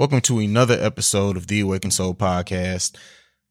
Welcome to another episode of the Awakened Soul podcast.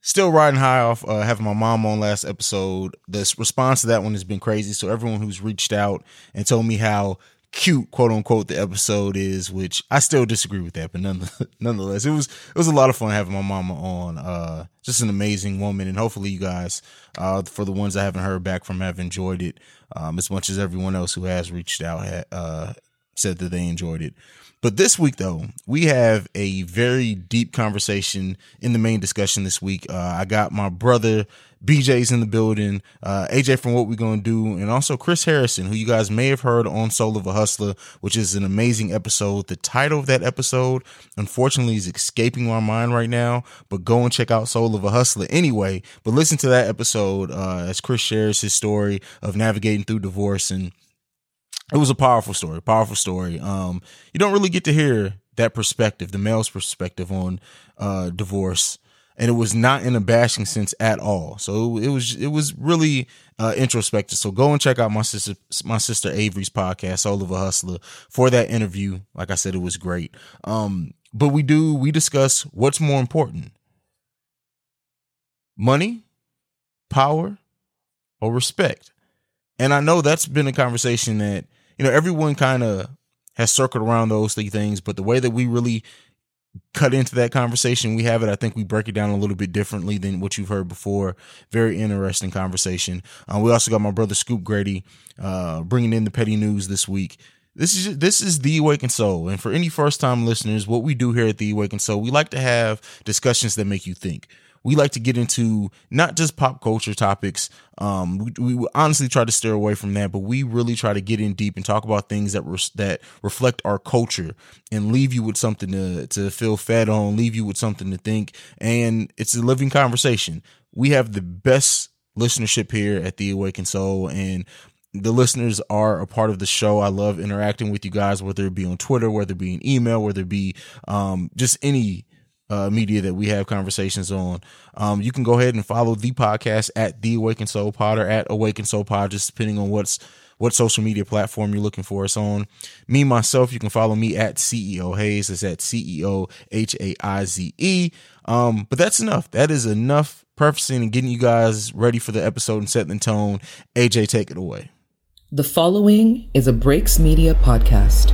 Still riding high off uh, having my mom on last episode. The response to that one has been crazy. So everyone who's reached out and told me how cute, quote unquote, the episode is, which I still disagree with that, but nonetheless, it was it was a lot of fun having my mama on. Uh, just an amazing woman, and hopefully you guys, uh, for the ones I haven't heard back from, have enjoyed it um, as much as everyone else who has reached out had, uh, said that they enjoyed it. But this week, though, we have a very deep conversation in the main discussion this week. Uh, I got my brother BJ's in the building, uh, AJ from What We're Gonna Do, and also Chris Harrison, who you guys may have heard on Soul of a Hustler, which is an amazing episode. The title of that episode, unfortunately, is escaping my mind right now, but go and check out Soul of a Hustler anyway. But listen to that episode uh, as Chris shares his story of navigating through divorce and it was a powerful story, powerful story. Um, you don't really get to hear that perspective, the male's perspective on uh, divorce, and it was not in a bashing sense at all. So it was it was really uh, introspective. So go and check out my sister my sister Avery's podcast, Soul of a Hustler, for that interview. Like I said, it was great. Um, but we do we discuss what's more important: money, power, or respect. And I know that's been a conversation that you know, everyone kind of has circled around those three things, but the way that we really cut into that conversation, we have it. I think we break it down a little bit differently than what you've heard before. Very interesting conversation. Uh, we also got my brother Scoop Grady uh, bringing in the petty news this week. This is this is the Awakened Soul, and for any first time listeners, what we do here at the Awakened Soul, we like to have discussions that make you think we like to get into not just pop culture topics. Um, we, we honestly try to steer away from that, but we really try to get in deep and talk about things that res- that reflect our culture and leave you with something to to feel fed on, leave you with something to think, and it's a living conversation. We have the best listenership here at the Awakened Soul, and the listeners are a part of the show. I love interacting with you guys, whether it be on Twitter, whether it be an email, whether it be um, just any uh, media that we have conversations on. Um, you can go ahead and follow the podcast at the Awaken Soul Pod or at Awaken Soul Pod, just depending on what's what social media platform you're looking for us on. Me myself, you can follow me at CEO Haize. It's at CEO H A I Z E. Um, but that's enough. That is enough prefacing and getting you guys ready for the episode and setting the tone. AJ, take it away. The following is a Breaks Media podcast.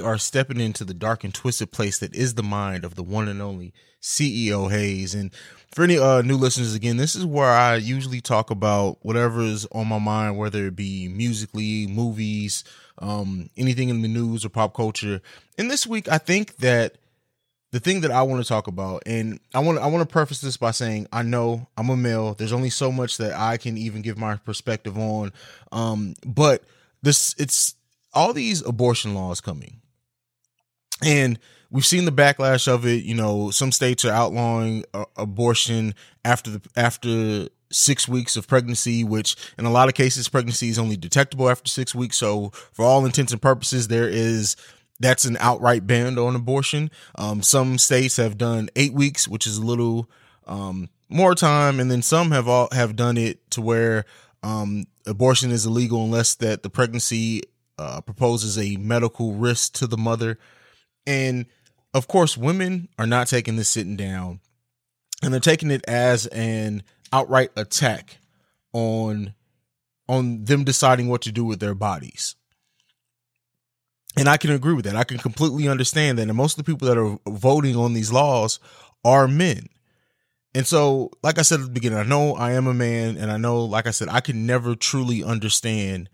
Are stepping into the dark and twisted place that is the mind of the one and only CEO Haize. And for any uh, new listeners, again, this is where I usually talk about whatever is on my mind, whether it be musically, movies, um, anything in the news or pop culture. And this week, I think that the thing that I want to talk about, and I want I want to preface this by saying I know I'm a male. There's only so much that I can even give my perspective on. Um, but this it's all these abortion laws coming. And we've seen the backlash of it. You know, some states are outlawing uh, abortion after the after six weeks of pregnancy, which in a lot of cases, pregnancy is only detectable after six weeks. So, for all intents and purposes, there is that's an outright ban on abortion. Um, some states have done eight weeks, which is a little um, more time, and then some have all have done it to where um, abortion is illegal unless that the pregnancy uh, proposes a medical risk to the mother. And of course, women are not taking this sitting down, and they're taking it as an outright attack on on them deciding what to do with their bodies. And I can agree with that. I can completely understand that. And most of the people that are voting on these laws are men. And so, like I said at the beginning, I know I am a man, and I know, like I said, I can never truly understand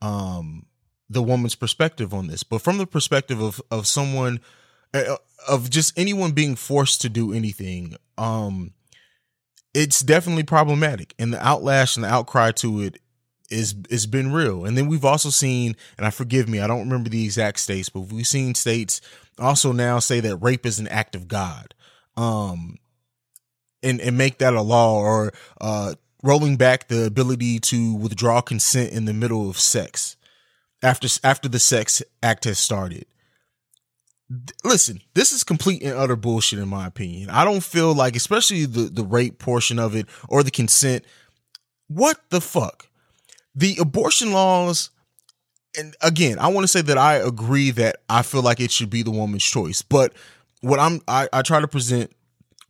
um the woman's perspective on this, but from the perspective of of someone uh, of just anyone being forced to do anything, um, it's definitely problematic, and the outlash and the outcry to it is has been real. And then we've also seen, and I forgive me, I don't remember the exact states, but we've seen states also now say that rape is an act of God, um, and and make that a law or uh, rolling back the ability to withdraw consent in the middle of sex after after the sex act has started. Listen, this is complete and utter bullshit in my opinion. I don't feel like, especially the the rape portion of it or the consent. What the fuck? The abortion laws, and again, I want to say that I agree that I feel like it should be the woman's choice. But what I'm, I, I try to present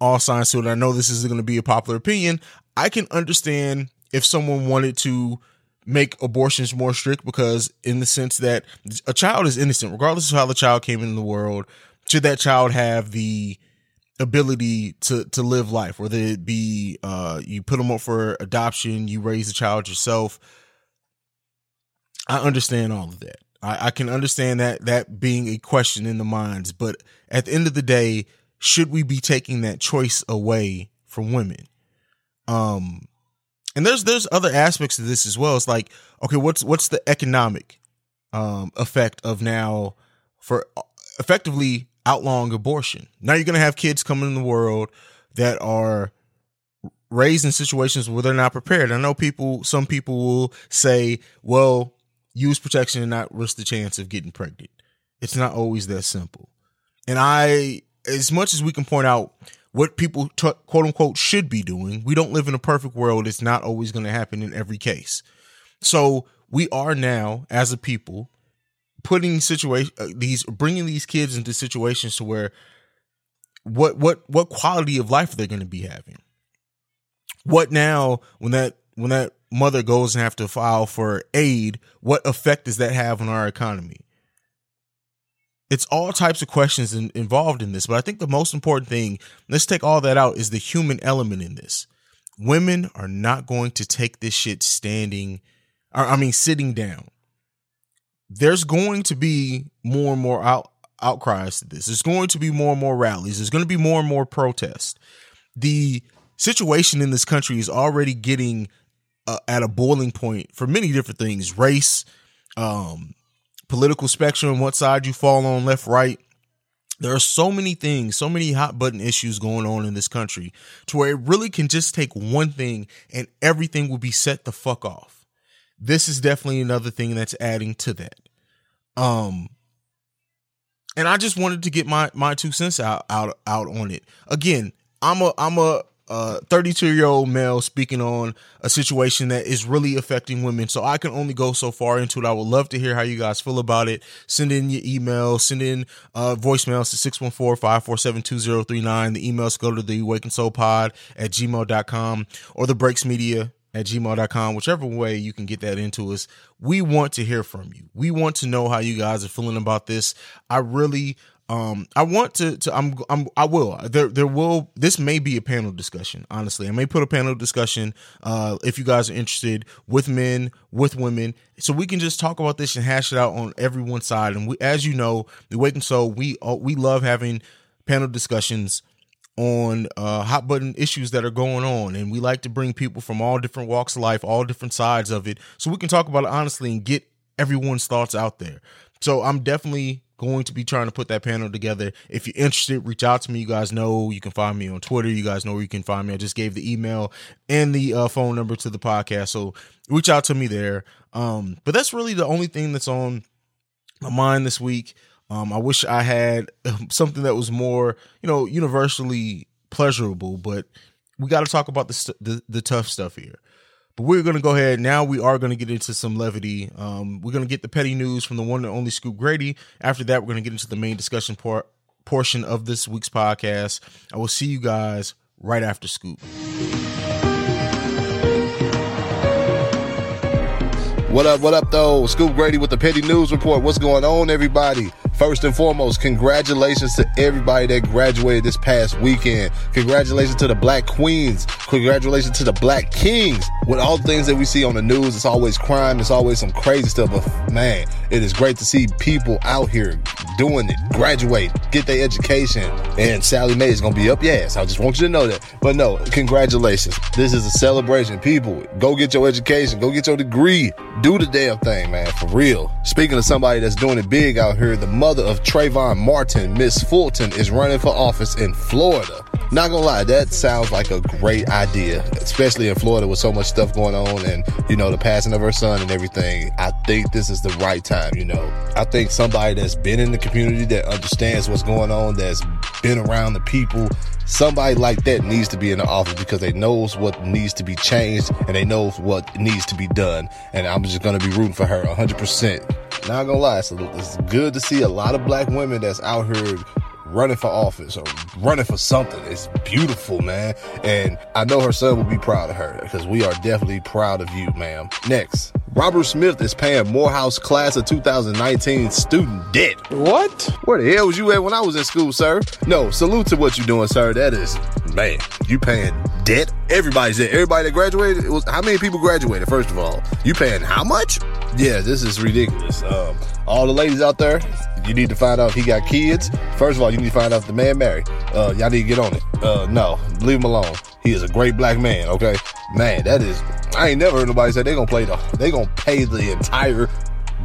all signs to it. I know this is going to be a popular opinion. I can understand if someone wanted to make abortions more strict because in the sense that a child is innocent regardless of how the child came into the world should that child have the ability to to live life whether it be uh you put them up for adoption you raise the child yourself. I understand all of that. I, I can understand that that being a question in the minds but at the end of the day should we be taking that choice away from women? Um and there's there's other aspects to this as well. It's like, okay, what's what's the economic um, effect of now for effectively outlawing abortion? Now you're gonna have kids coming in the world that are raised in situations where they're not prepared. I know people, some people will say, well, use protection and not risk the chance of getting pregnant. It's not always that simple. And I, as much as we can point out what people t- quote unquote should be doing. We don't live in a perfect world. It's not always going to happen in every case. So we are now, as a people, putting situation uh, these bringing these kids into situations to where what what what quality of life they're they going to be having? What now when that when that mother goes and have to file for aid? What effect does that have on our economy? It's all types of questions in, involved in this but i think the most important thing let's take all that out is the human element in this. Women are not going to take this shit standing or, i mean sitting down. There's going to be more and more out outcries to this. There's going to be more and more rallies. There's going to be more and more protests the situation in this country is already getting uh, at a boiling point for many different things. Race um political spectrum, what side you fall on, left, right. There are so many things, so many hot button issues going on in this country to where it really can just take one thing and everything will be set the fuck off. This is definitely another thing that's adding to that. Um, and I just wanted to get my my two cents out out out on it. Again, I'm a I'm a a 32 year old male speaking on a situation that is really affecting women. So I can only go so far into it. I would love to hear how you guys feel about it. Send in your email, send in uh, voicemails to 614 547 2039. The emails go to the Awaken Soul Pod at gmail.com or the Breaks Media at gmail.com, whichever way you can get that into us. We want to hear from you. We want to know how you guys are feeling about this. I really um i want to to i'm i'm i will. There there will this may be a panel discussion honestly. I may put a panel discussion uh if you guys are interested with men with women so we can just talk about this and hash it out on everyone's side. And we as you know the waking soul we uh, we love having panel discussions on uh, hot button issues that are going on. And we like to bring people from all different walks of life all different sides of it so we can talk about it honestly and get everyone's thoughts out there. So i'm definitely going to be trying to put that panel together. If you're interested, reach out to me. You guys know you can find me on Twitter. You guys know where you can find me. I just gave the email and the uh, phone number to the podcast. So reach out to me there. Um, but that's really the only thing that's on my mind this week. Um, I wish I had something that was more, you know, universally pleasurable, but we got to talk about the, the the tough stuff here. But we're going to go ahead. Now we are going to get into some levity. Um, we're going to get the petty news from the one and only Scoop Grady. After that, we're going to get into the main discussion part portion of this week's podcast. I will see you guys right after Scoop. What up, what up, though? Scoop Grady with the Petty News Report. What's going on, everybody? First and foremost, congratulations to everybody that graduated this past weekend. Congratulations to the black queens. Congratulations to the black kings. With all the things that we see on the news, it's always crime, it's always some crazy stuff. But man, it is great to see people out here doing it, graduate, get their education. And Sallie Mae is gonna be up your ass. I just want you to know that. But no, congratulations. This is a celebration. People, go get your education, go get your degree. Do the damn thing, man, for real. Speaking of somebody that's doing it big out here, the mother of Trayvon Martin, Miss Fulton, is running for office in Florida. Not gonna lie, that sounds like a great idea, especially in Florida with so much stuff going on and, you know, the passing of her son and everything. I think this is the right time, you know. I think somebody that's been in the community that understands what's going on, that's been around the people, somebody like that needs to be in the office because they knows what needs to be changed and they know what needs to be done. And I'm just gonna be rooting for her 100%. Not gonna lie, it's good to see a lot of black women that's out here running for office or running for something. It's beautiful, man. And I know her son will be proud of her because we are definitely proud of you, ma'am. Next, Robert Smith is paying Morehouse class of 2019 student debt. What? Where the hell was you at when I was in school, sir? No, salute to what you're doing, sir. That is, man, you paying debt? Everybody's debt. Everybody that graduated, was, how many people graduated, first of all? You paying how much? Yeah, this is ridiculous. Um, all the ladies out there, you need to find out if he got kids. First of all, you need to find out if the man married. Uh, y'all need to get on it. Uh, no, leave him alone. He is a great black man. Okay, man, that is. I ain't never heard nobody say they gonna play the. They gonna pay the entire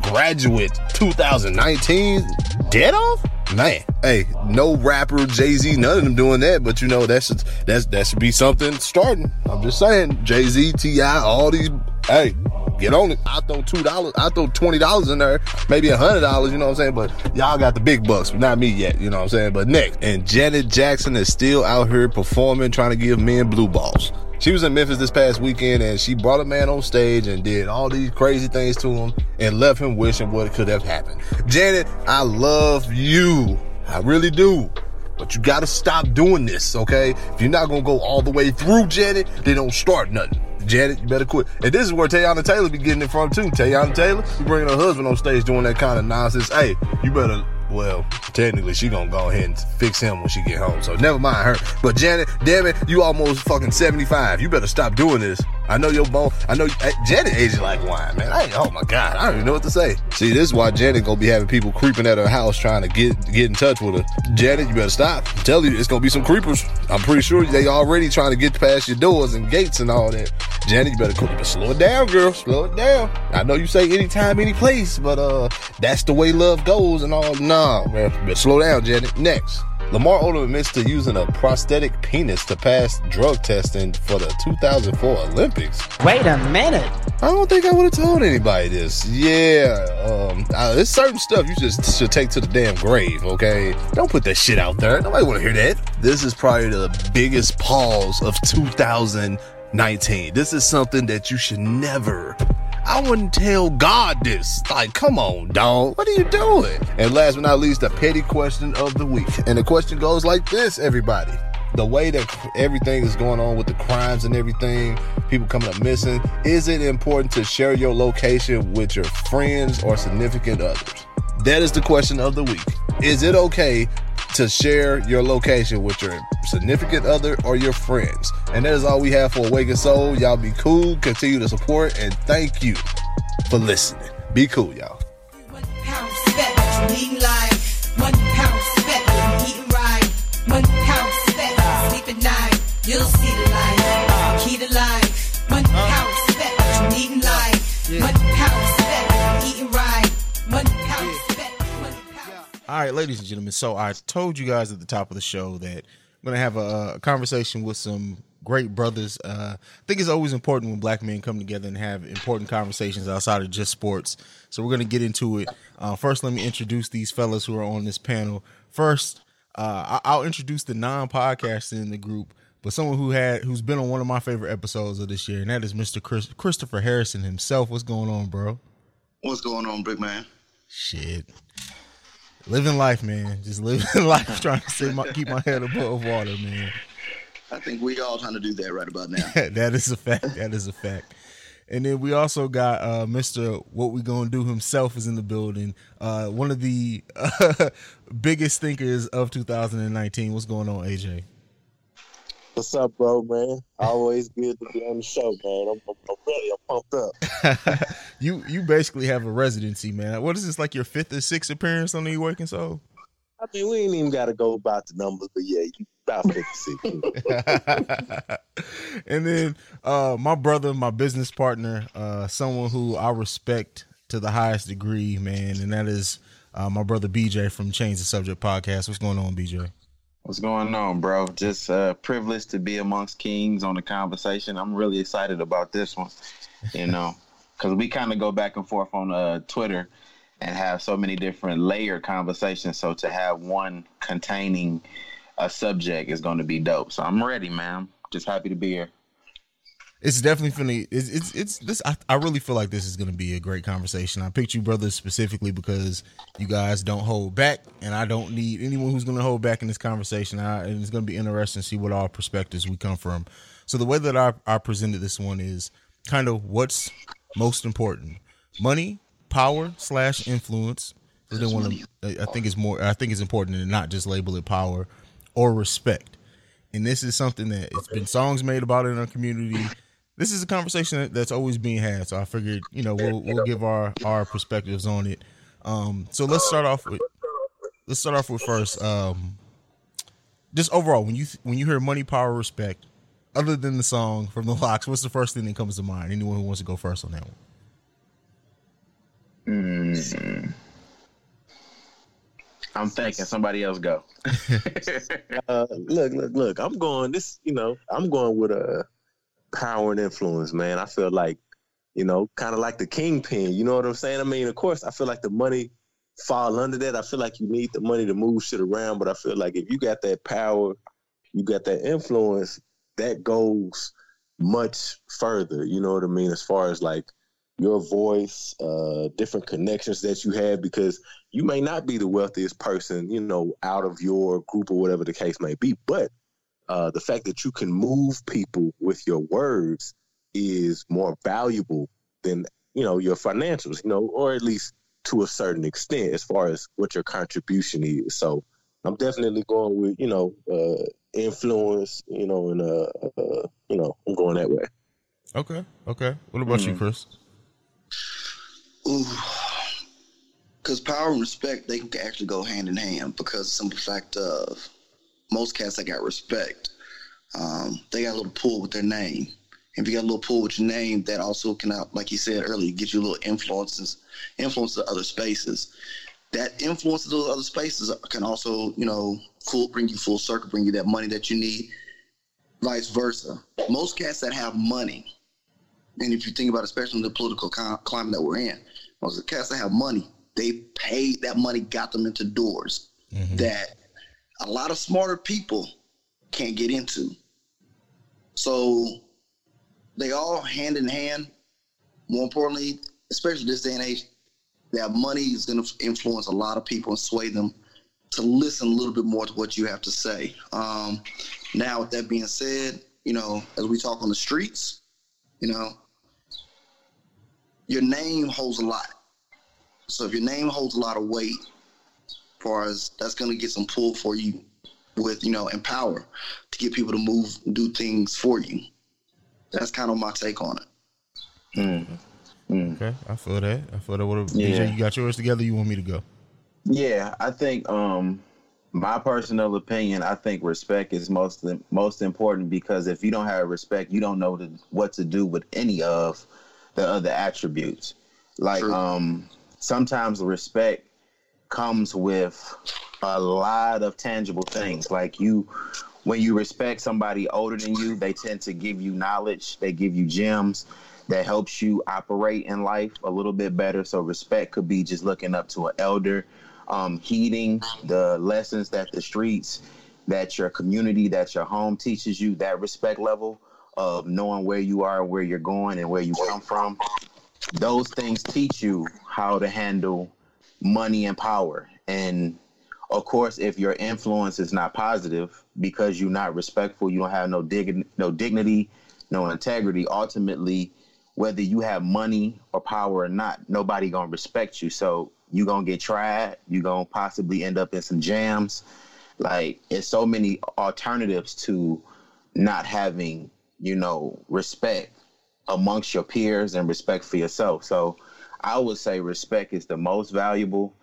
graduate 2019 debt off. Man, hey, no rapper, Jay Z, none of them doing that. But you know, that's that's that should be something starting. I'm just saying, Jay Z, T.I., all these. Hey, get on it. I throw two dollars, I throw twenty dollars in there, maybe a hundred dollars, you know what I'm saying? But y'all got the big bucks, but not me yet, you know what I'm saying? But next, and Janet Jackson is still out here performing, trying to give men blue balls. She was in Memphis this past weekend and she brought a man on stage and did all these crazy things to him and left him wishing what could have happened. Janet, I love you. I really do. But you gotta stop doing this, okay? If you're not gonna go all the way through Janet, then don't start nothing. Janet, you better quit. And this is where Teyana Taylor be getting it from too. Teyana Taylor, you bringing her husband on stage doing that kind of nonsense. Hey, you better. Well, technically, she gonna go ahead and fix him when she get home. So never mind her. But Janet, damn it, you almost fucking 75. You better stop doing this. I know your bone. I know Janet ages like wine, man. I, oh my god, I don't even know what to say. See, this is why Janet gonna be having people creeping at her house trying to get get in touch with her. Janet, you better stop. Telling you, it's gonna be some creepers. I'm pretty sure they already trying to get past your doors and gates and all that. Janet, you better, you better slow it down, girl. Slow it down. I know you say anytime, any place, but uh, that's the way love goes and all. Nah, man, slow down, Janet. Next. Lamar Odom admits to using a prosthetic penis to pass drug testing for the 2004 Olympics. Wait a minute. I don't think I would have told anybody this. Yeah, um, uh, there's certain stuff you just should take to the damn grave, okay? Don't put that shit out there. Nobody want to hear that. This is probably the biggest pause of 2019. This is something that you should never I wouldn't tell God this. Like, come on, dog. What are you doing? And last but not least, the petty question of the week. And the question goes like this, everybody. The way that everything is going on with the crimes and everything, people coming up missing, is it important to share your location with your friends or significant others? That is the question of the week. Is it okay to share your location with your significant other or your friends. And that is all we have for Awakened Soul. Y'all be cool, continue to support, and thank you for listening. Be cool, y'all. You'll All right, ladies and gentlemen. So I told you guys at the top of the show that I'm going to have a, a conversation with some great brothers. Uh, I think it's always important when black men come together and have important conversations outside of just sports. So we're going to get into it. Uh, first, let me introduce these fellas who are on this panel. First, uh, I- I'll introduce the non-podcaster in the group, but someone who had who's been on one of my favorite episodes of this year, and that is Mr. Chris, Christopher Harrison himself. What's going on, bro? What's going on, big man? Shit. Living life, man. Just living life, trying to stay my, keep my head above water, man. I think we all trying to do that right about now. that is a fact. That is a fact. And then we also got uh, Mr. What We Gonna Do himself is in the building. Uh, one of the uh, biggest thinkers of 2019. What's going on, AJ? What's up, bro, man? Always good to be on the show, man. I'm, I'm, I'm ready. I'm pumped up. you you basically have a residency, man. What is this like your fifth or sixth appearance on the Working Soul? I mean, we ain't even got to go about the numbers, but yeah, you about 56. and then uh, my brother, my business partner, uh, someone who I respect to the highest degree, man, and that is uh, my brother BJ from Change the Subject podcast. What's going on, BJ? What's going on, bro? Just uh, privileged to be amongst kings on the conversation. I'm really excited about this one, you know, because we kind of go back and forth on uh, Twitter and have so many different layer conversations. So to have one containing a subject is going to be dope. So I'm ready, man. Just happy to be here. It's definitely funny. It's it's, it's this. I, I really feel like this is going to be a great conversation. I picked you brothers specifically because you guys don't hold back, and I don't need anyone who's going to hold back in this conversation. I, and it's going to be interesting to see what all perspectives we come from. So the way that I, I presented this one is kind of what's most important: money, power slash influence. I. I think it's more. I think it's important to not just label it power or respect. And this is something that it's been songs made about in our community. This is a conversation that's always being had. So I figured, you know, we'll we'll give our our perspectives on it. Um, so let's start off with let's start off with first. Um, just overall, when you when you hear money, power, respect, other than the song from the LOX, what's the first thing that comes to mind? Anyone who wants to go first on that one? Mm. I'm thinking somebody else go. uh, look, look, look. I'm going this. You know, I'm going with a power and influence, man. I feel like, you know, kind of like the kingpin. You know what I'm saying? I mean, of course, I feel like the money fall under that. I feel like you need the money to move shit around, but I feel like if you got that power, you got that influence, that goes much further. You know what I mean? As far as like your voice, uh, different connections that you have, because you may not be the wealthiest person, you know, out of your group or whatever the case may be, but uh, the fact that you can move people with your words is more valuable than you know your financials, you know, or at least to a certain extent as far as what your contribution is. So I'm definitely going with you know uh, influence, you know, and uh, uh, you know I'm going that way. Okay, okay. What about mm-hmm. you, Chris? Ooh, because power and respect they can actually go hand in hand because the simple fact of most cats that got respect, um, they got a little pull with their name. If you got a little pull with your name, that also can, like you said earlier, get you a little influences, influence to other spaces. That influence to those other spaces can also, you know, full bring you full circle, bring you that money that you need. Vice versa. Most cats that have money, and if you think about, it, especially in the political climate that we're in, most cats that have money, they paid that money, got them into doors mm-hmm. that a lot of smarter people can't get into. So they all hand in hand. More importantly, especially this day and age, that money is going to influence a lot of people and sway them to listen a little bit more to what you have to say. Um, now, with that being said, you know, as we talk on the streets, you know, your name holds a lot. So if your name holds a lot of weight, far as that's going to get some pull for you with you know empower to get people to move do things for you that's kind of my take on it mm. Mm. okay i feel that i feel that what yeah. DJ, you got yours together you want me to go yeah i think um my personal opinion i think respect is most most important because if you don't have respect you don't know to, what to do with any of the other attributes like True. um sometimes respect comes with a lot of tangible things. Like you, when you respect somebody older than you, they tend to give you knowledge, they give you gems that helps you operate in life a little bit better. So respect could be just looking up to an elder, um, heeding the lessons that the streets, that your community, that your home teaches you. That respect level of knowing where you are, where you're going, and where you come from. Those things teach you how to handle money and power. And of course, if your influence is not positive because you're not respectful, you don't have no dig- no dignity, no integrity. Ultimately, whether you have money or power or not, nobody gonna respect you. So you gonna get tried. You gonna possibly end up in some jams. Like it's so many alternatives to not having, you know, respect amongst your peers and respect for yourself. So I would say respect is the most valuable.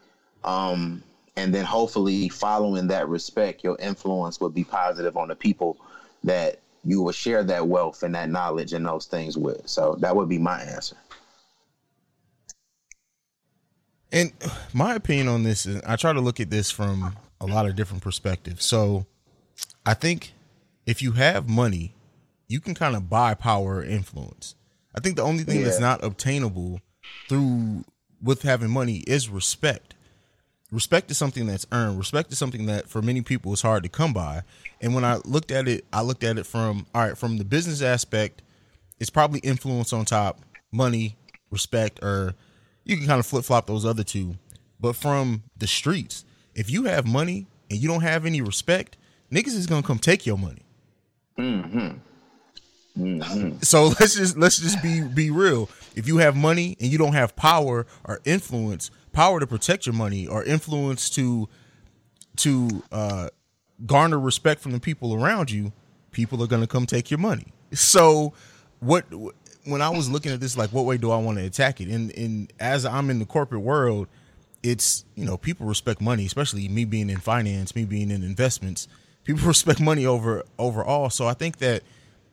Um, and then hopefully following that respect, your influence will be positive on the people that you will share that wealth and that knowledge and those things with. So that would be my answer. And my opinion on this is I try to look at this from a lot of different perspectives. So I think if you have money, you can kind of buy power or influence. I think the only thing that's not obtainable through with having money is respect. Respect is something that's earned. Respect is something that for many people is hard to come by. And when I looked at it, I looked at it from all right, from the business aspect, it's probably influence on top, money, respect, or you can kind of flip flop those other two. But from the streets, if you have money and you don't have any respect, niggas is gonna come take your money. Mm-hmm. So let's just let's just be be real. If you have money and you don't have power or influence, power to protect your money or influence to to uh garner respect from the people around you, people are going to come take your money. So what when I was looking at this like what way do I want to attack it? And and as I'm in the corporate world, it's, you know, people respect money, especially me being in finance, me being in investments. People respect money over overall. So I think that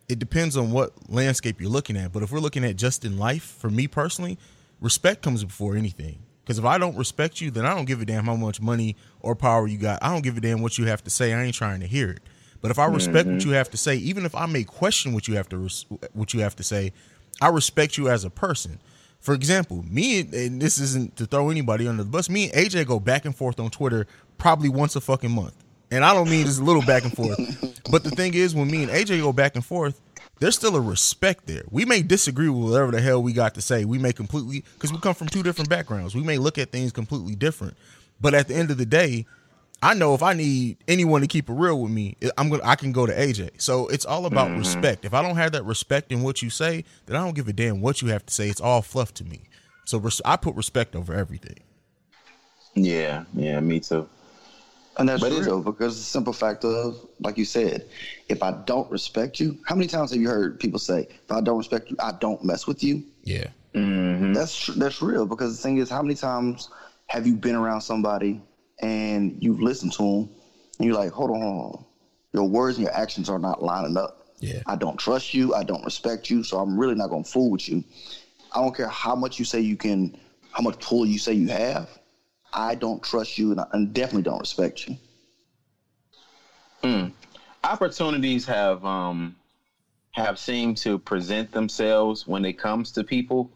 it depends on what landscape you're looking at. But if we're looking at just in life, for me personally, respect comes before anything. Because if I don't respect you, then I don't give a damn how much money or power you got. I don't give a damn what you have to say. I ain't trying to hear it. But if I respect what mm-hmm. you have to say, even if I may question what you have to res- what you have to say, I respect you as a person. For example, me and- and this isn't to throw anybody under the bus. Me and AJ go back and forth on Twitter probably once a fucking month, and I don't mean just a little back and forth. But the thing is, when me and AJ go back and forth, there's still a respect there. We may disagree with whatever the hell we got to say. We may completely because we come from two different backgrounds. We may look at things completely different. But at the end of the day, I know if I need anyone to keep it real with me, I'm gonna I can go to AJ. So it's all about mm-hmm. respect. If I don't have that respect in what you say, then I don't give a damn what you have to say. It's all fluff to me. So res- I put respect over everything. Yeah, yeah, me too. And that's But it's- real because the simple fact of, like you said, if I don't respect you, how many times have you heard people say, if I don't respect you, I don't mess with you? Yeah. Mm-hmm. That's that's real because the thing is, how many times have you been around somebody and you've listened to them and you're like, hold on, hold on, your words and your actions are not lining up. Yeah. I don't trust you. I don't respect you. So I'm really not going to fool with you. I don't care how much you say you can, how much pull you say you have. I don't trust you and I definitely don't respect you. opportunities have um have seemed to present themselves when it comes to people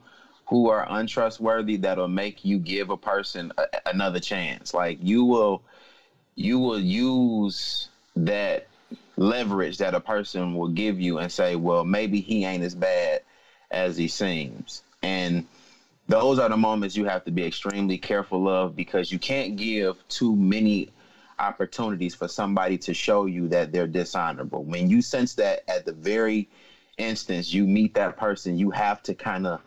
who are untrustworthy that'll make you give a person a, another chance. Like you will you will use that leverage that a person will give you and say well maybe he ain't as bad as he seems. And those are the moments you have to be extremely careful of because you can't give too many opportunities for somebody to show you that they're dishonorable. When you sense that at the very instance you meet that person, you have to kind of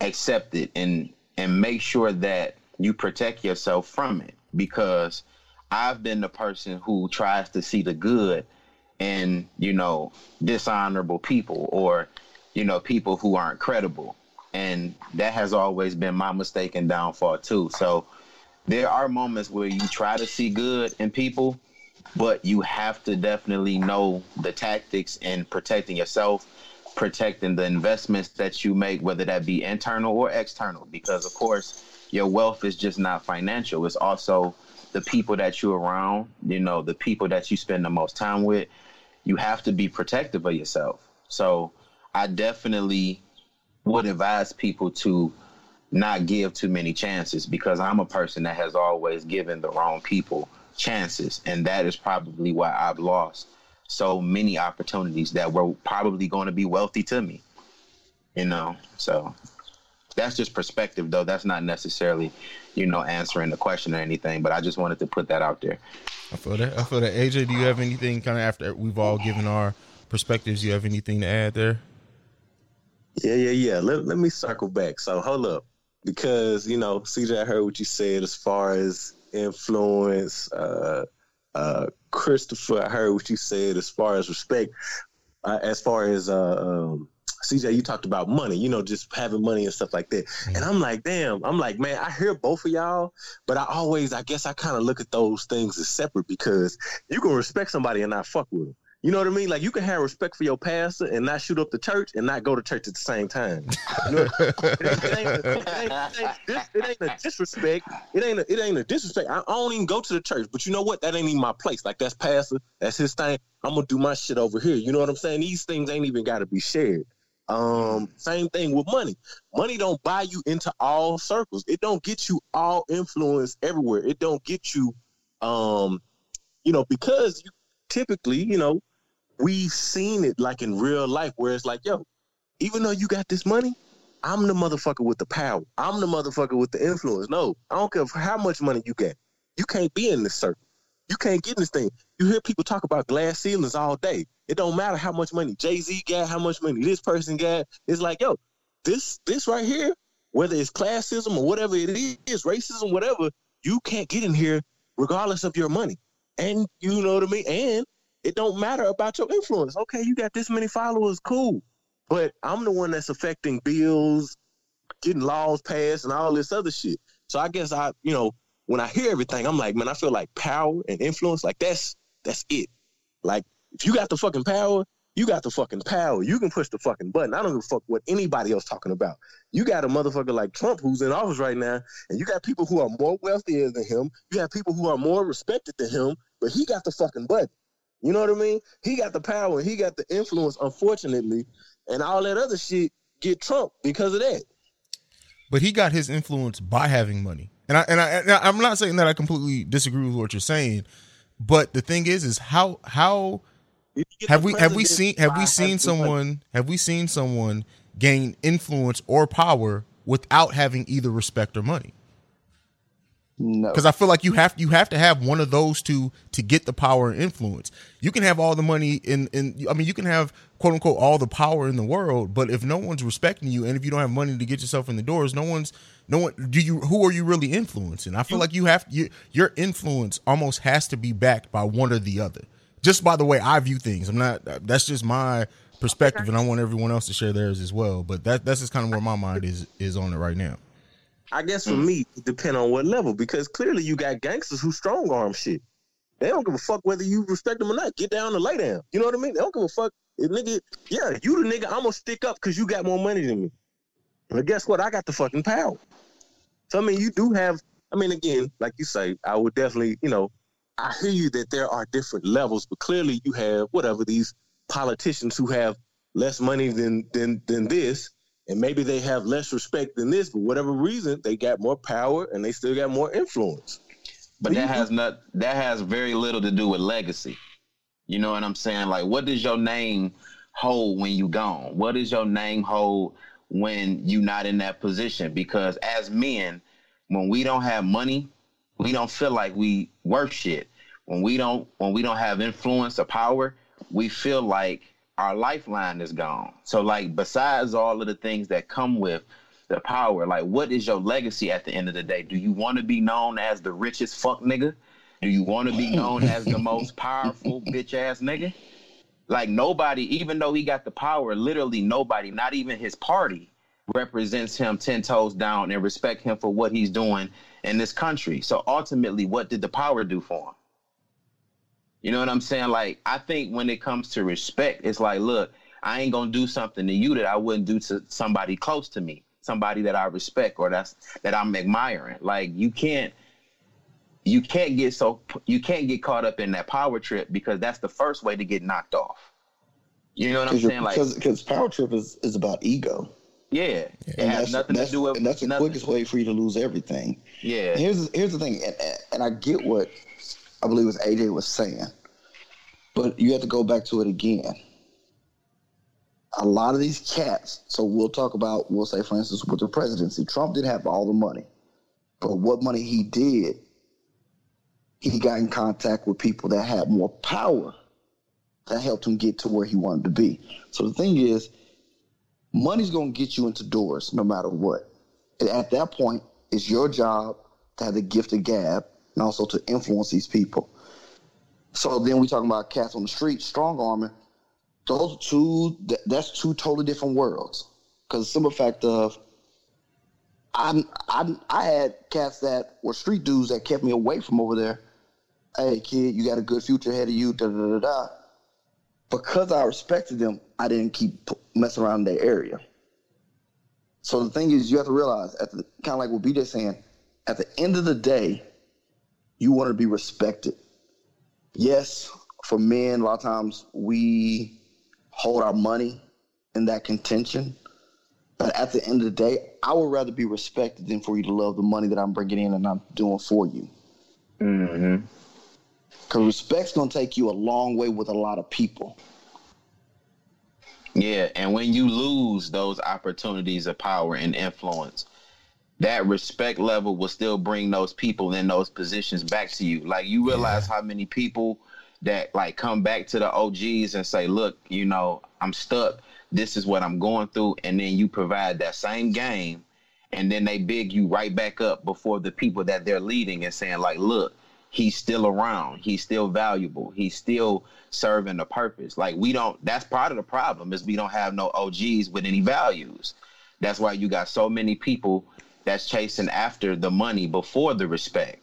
accept it and and make sure that you protect yourself from it because I've been the person who tries to see the good in, you know, dishonorable people or you know, people who aren't credible. And that has always been my mistake and downfall too. So there are moments where you try to see good in people, but you have to definitely know the tactics in protecting yourself, protecting the investments that you make, whether that be internal or external, because of course your wealth is just not financial. It's also the people that you're around, you know, the people that you spend the most time with. You have to be protective of yourself. So I definitely would advise people to not give too many chances because I'm a person that has always given the wrong people chances. And that is probably why I've lost so many opportunities that were probably going to be wealthy to me. You know, so that's just perspective though. That's not necessarily, you know, answering the question or anything, but I just wanted to put that out there. I feel that. I feel that. AJ, do you have anything kind of after we've all given our perspectives? You have anything to add there? Yeah, yeah, yeah. Let, let me circle back. So hold up. Because, you know, CJ, I heard what you said as far as influence. Uh, uh, Christopher, I heard what you said as far as respect. Uh, as far as uh, um, CJ, you talked about money, you know, just having money and stuff like that. And I'm like, damn, I'm like, man, I hear both of y'all, but I always, I guess I kind of look at those things as separate because you can respect somebody and not fuck with them. You know what I mean? Like you can have respect for your pastor and not shoot up the church and not go to church at the same time. It, ain't, a disrespect. It ain't a, it ain't a disrespect. I, I don't even go to the church, but you know what? That ain't even my place. Like that's pastor, that's his thing. I'm gonna do my shit over here. You know what I'm saying? These things ain't even got to be shared. Um, same thing with money. Money don't buy you into all circles. It don't get you all influence everywhere. It don't get you, um, you know, because you typically, you know, we've seen it like in real life where it's like, yo, even though you got this money, I'm the motherfucker with the power. I'm the motherfucker with the influence. No, I don't care how much money you get. You can't be in this circle. You can't get in this thing. You hear people talk about glass ceilings all day. It don't matter how much money Jay Z got, how much money this person got. It's like, yo, this this right here, whether it's classism or whatever it is, racism, whatever, you can't get in here regardless of your money. And you know what I mean? And it don't matter about your influence. Okay, you got this many followers, cool. But I'm the one that's affecting bills, getting laws passed, and all this other shit. So I guess I, you know, when I hear everything, I'm like, man, I feel like power and influence, like that's that's it. Like if you got the fucking power, you got the fucking power. You can push the fucking button. I don't give a fuck what anybody else talking about. You got a motherfucker like Trump who's in office right now, and you got people who are more wealthier than him. You have people who are more respected than him, but he got the fucking button. You know what I mean? He got the power and he got the influence, unfortunately, and all that other shit get Trump because of that. But he got his influence by having money. And I and I and I'm not saying that I completely disagree with what you're saying, but the thing is is how how have we have we seen have we seen someone have we seen someone gain influence or power without having either respect or money? No. Because I feel like you have you have to have one of those two to get the power and influence. You can have all the money in in I mean you can have quote unquote all the power in the world, but if no one's respecting you and if you don't have money to get yourself in the doors, no one's no one do you who are you really influencing? I feel like you have you, your influence almost has to be backed by one or the other. Just by the way I view things. I'm not that's just my perspective and I want everyone else to share theirs as well. But that that's just kind of where my mind is is on it right now. I guess for mm. me, it depend on what level because clearly you got gangsters who strong arm shit. They don't give a fuck whether you respect them or not. Get down and lay down. You know what I mean? They don't give a fuck. If nigga, yeah, you the nigga. I'm gonna stick up because you got more money than me. But guess what? I got the fucking power. So I mean, you do have. I mean, again, like you say, I would definitely, you know, I hear you that there are different levels, but clearly you have whatever these politicians who have less money than than than this, and maybe they have less respect than this, but whatever reason, they got more power and they still got more influence. But that has not that has very little to do with legacy. You know what I'm saying? Like what does your name hold when you gone? What does your name hold when you not in that position? Because as men, when we don't have money, we don't feel like we worth shit. When we don't when we don't have influence or power, we feel like our lifeline is gone. So like besides all of the things that come with the power, like what is your legacy at the end of the day? Do you want to be known as the richest fuck nigga? Do you want to be known as the most powerful bitch ass nigga? Like nobody, even though he got the power, literally nobody, not even his party, represents him ten toes down and respect him for what he's doing in this country. So ultimately, what did the power do for him? You know what I'm saying? Like, I think when it comes to respect, it's like, look, I ain't gonna do something to you that I wouldn't do to somebody close to me, somebody that I respect or that's that I'm admiring. Like, you can't you can't get so you can't get caught up in that power trip because that's the first way to get knocked off. You know what I'm saying? Like, because power trip is is about ego. yeah, it And has that's, nothing to do with and that's the nothing. quickest way for you to lose everything. Yeah, here's here's the thing, and, and I get what I believe was AJ was saying, but you have to go back to it again. A lot of these cats. So we'll talk about. We'll say, for instance, with the presidency, Trump didn't have all the money, but what money he did, he got in contact with people that had more power that helped him get to where he wanted to be. So the thing is, money's gonna get you into doors no matter what. And at that point, it's your job to have the gift of gab and also to influence these people. So then we talking about cats on the street, strong arming. Those two that, that's two totally different worlds. Because simple fact of I I I had cats that were street dudes that kept me away from over there. Hey kid, you got a good future ahead of you. Da da da da. Because I respected them, I didn't keep messing around in their area. So the thing is, you have to realize, at the kind of like what BJ saying, at the end of the day, you want to be respected. Yes, for men, a lot of times we hold our money in that contention. But at the end of the day, I would rather be respected than for you to love the money that I'm bringing in and I'm doing for you. Mm-hmm. Because respect's going to take you a long way with a lot of people. Yeah, and when you lose those opportunities of power and influence, that respect level will still bring those people in those positions back to you. Like you realize how many people that like come back to the OGs and say, "Look, you know, I'm stuck. This is what I'm going through," and then you provide that same game, and then they big you right back up before the people that they're leading and saying, "Like, look." He's still around. He's still valuable. He's still serving a purpose. Like we don't. That's part of the problem is we don't have no OGs with any values. That's why you got so many people that's chasing after the money before the respect.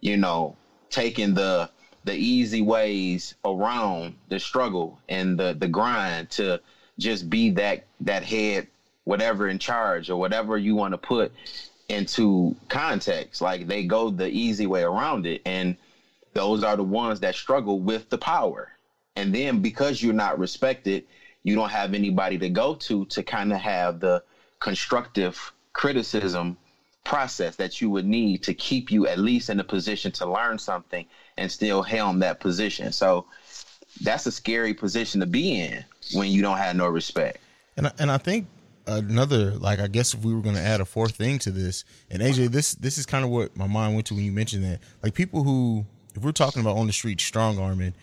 You know, taking the the easy ways around the struggle and the the grind to just be that that head whatever in charge or whatever you want to put into context like they go the easy way around it and those are the ones that struggle with the power and then because you're not respected you don't have anybody to go to to kind of have the constructive criticism process that you would need to keep you at least in a position to learn something and still helm that position. So that's a scary position to be in when you don't have no respect. And I, and I think another like I guess if we were going to add a fourth thing to this, and AJ, this this is kind of what my mind went to when you mentioned that. Like people who, if we're talking about on the street strong arming,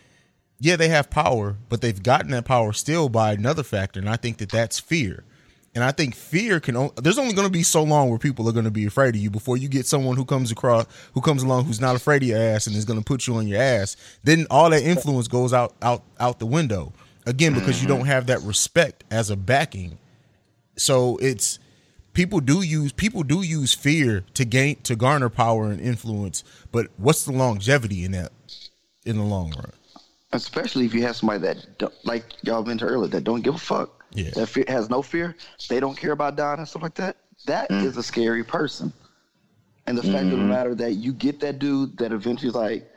yeah, they have power, but they've gotten that power still by another factor, and I think that that's fear. And I think fear can. o- There's only going to be so long where people are going to be afraid of you before you get someone who comes across, who comes along, who's not afraid of your ass and is going to put you on your ass. Then all that influence goes out, out, out the window again because you mm-hmm. don't have that respect as a backing. So it's people do use people do use fear to gain to garner power and influence. But what's the longevity in that in the long run? Especially if you have somebody that, like y'all mentioned earlier, that don't give a fuck. Yeah. That fear, has no fear. They don't care about dying and stuff like that. That mm. is a scary person. And the fact of the mm-hmm. matter that you get that dude that eventually is like,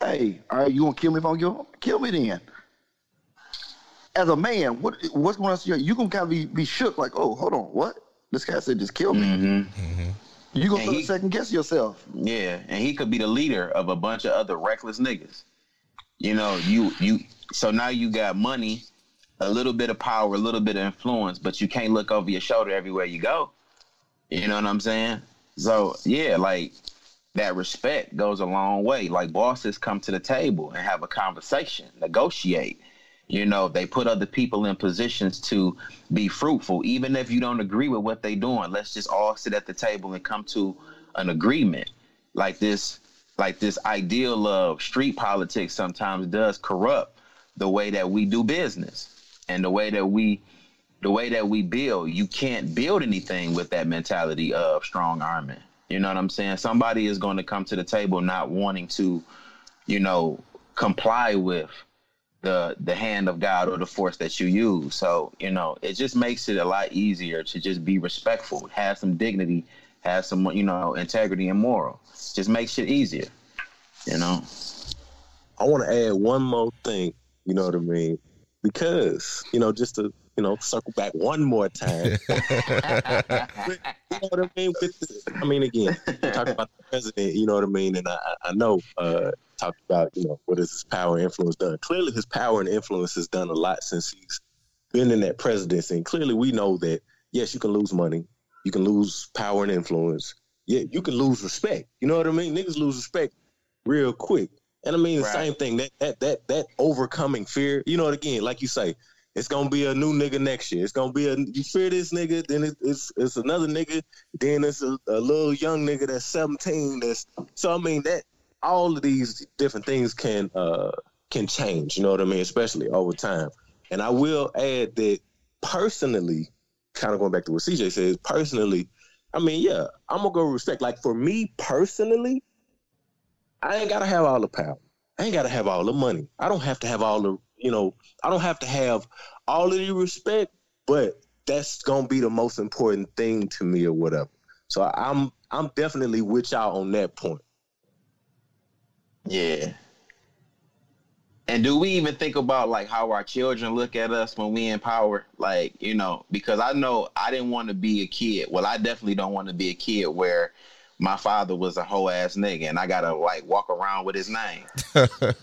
hey, all right, you gonna kill me if I don't kill, kill me then. As a man, what what's going on? to You You gonna kind of be, be shook, like, oh, hold on, what? This guy said just kill me. Mm-hmm. mm-hmm. You gonna he- second guess yourself. Yeah, and he could be the leader of a bunch of other reckless niggas. You know, you you so now you got money, a little bit of power, a little bit of influence, but you can't look over your shoulder everywhere you go. You know what I'm saying? So yeah, like that respect goes a long way. Like bosses come to the table and have a conversation, negotiate. You know, they put other people in positions to be fruitful, even if you don't agree with what they're doing. Let's just all sit at the table and come to an agreement. Like this, like this ideal of street politics sometimes does corrupt the way that we do business and the way that we the way that we build. You can't build anything with that mentality of strong arming. You know what I'm saying? Somebody is going to come to the table not wanting to, you know, comply with the the hand of God or the force that you use. So, you know, it just makes it a lot easier to just be respectful, have some dignity, have some, you know, integrity and moral. Just makes it easier. You know? I want to add one more thing. You know what I mean? Because you know, just to you know, circle back one more time. With- you know what I mean? With the, I mean, again, talk about the president. You know what I mean? And I, I I know uh, talked about you know what has his power and influence done. Clearly, his power and influence has done a lot since he's been in that presidency. And clearly, we know that yes, you can lose money, you can lose power and influence. Yeah, you can lose respect. You know what I mean? Niggas lose respect real quick. And I mean the Right. same thing. That that that that overcoming fear. You know, what again, like you say, it's gonna be a new nigga next year. It's gonna be a you fear this nigga, then it, it's it's another nigga, then it's a, a little young nigga that's 17. That's so I mean that all of these different things can uh can change, you know what I mean, especially over time. And I will add that personally, kind of going back to what CJ says, personally, I mean, yeah, I'm gonna go respect. Like for me personally, I ain't gotta have all the power. I ain't gotta have all the money. I don't have to have all the, you know, I don't have to have all of the respect, but that's gonna be the most important thing to me or whatever. So I'm I'm definitely with y'all on that point. Yeah. And do we even think about like how our children look at us when we in power? Like, you know, because I know I didn't want to be a kid. Well, I definitely don't want to be a kid where my father was a whole ass nigga and I gotta like walk around with his name.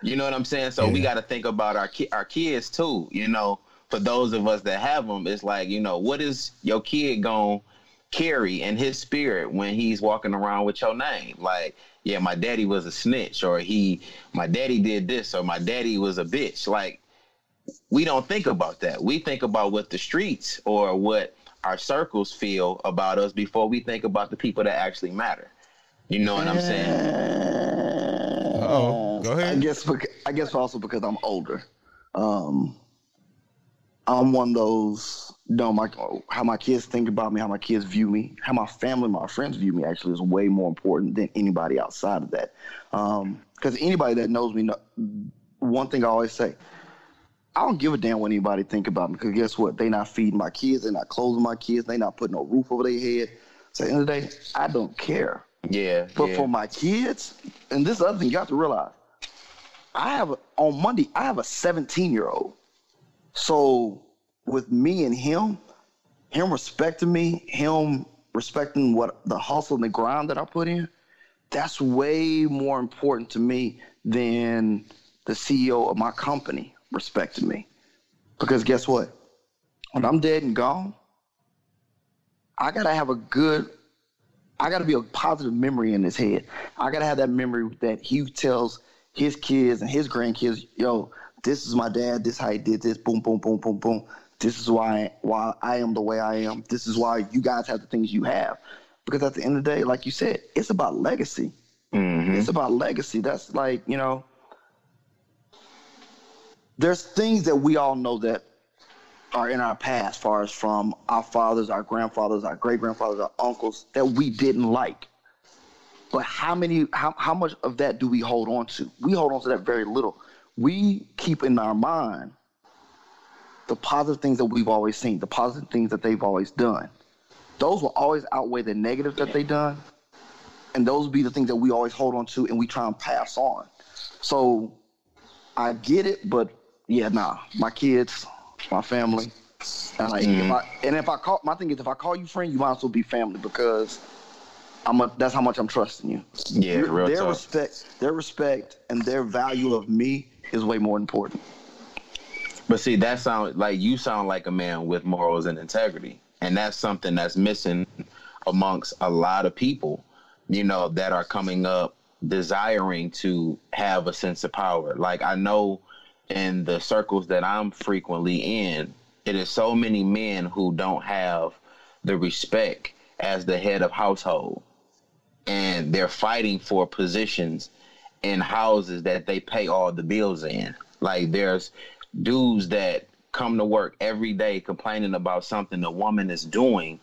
you know what I'm saying? So we gotta think about our ki- our kids too. You know, for those of us that have them, it's like you know, what is your kid gonna carry in his spirit when he's walking around with your name? Like, yeah, my daddy was a snitch, or he, my daddy did this, or my daddy was a bitch. Like, we don't think about that. We think about what the streets or what our circles feel about us before we think about the people that actually matter. You know what I'm saying? Oh, go ahead. I guess bec- I guess also because I'm older. Um, I'm one of those. You know, my how my kids think about me, how my kids view me, how my family, my friends view me. Actually, is way more important than anybody outside of that. Because anybody that knows me, one thing I always say, I don't give a damn what anybody think about me. Because guess what? They not feeding my kids. They not clothing my kids. They not putting a roof over their head. So at the end of the day, I don't care. Yeah. But yeah. for my kids, and this other thing you have to realize, I have a, on Monday I have a 17 year old. So with me and him, him respecting me, him respecting what the hustle and the grind that I put in, that's way more important to me than the CEO of my company respecting me. Because guess what? When I'm dead and gone, I gotta have a good I got to be a positive memory in his head. I got to have that memory that he tells his kids and his grandkids, "Yo, this is my dad. This how he did this. Boom, boom, boom, boom, boom. This is why why I am the way I am. This is why you guys have the things you have." Because at the end of the day, like you said, it's about legacy. Mhm. It's about legacy. That's like you know, there's things that we all know that are in our past, far as from our fathers, our grandfathers, our great grandfathers, our uncles that we didn't like. But how many, how, how much of that do we hold on to? We hold on to that very little. We keep in our mind the positive things that we've always seen, the positive things that they've always done. Those will always outweigh the negative that they done, and those will be the things that we always hold on to and we try and pass on. So I get it, but yeah, nah, my kids, my family, and like if mm. I and if I call my thing is if I call you friend, you might as well be family because I'm a, that's how much I'm trusting you. Yeah, Your- real their talk. respect, their respect, and their value of me is way more important. But see, that sound like you sound like a man with morals and integrity, and that's something that's missing amongst a lot of people. You know that are coming up desiring to have a sense of power. Like I know in the circles that I'm frequently in, it is so many men who don't have the respect as the head of household, and they're fighting for positions in houses that they pay all the bills in. Like there's dudes that come to work every day complaining about something the woman is doing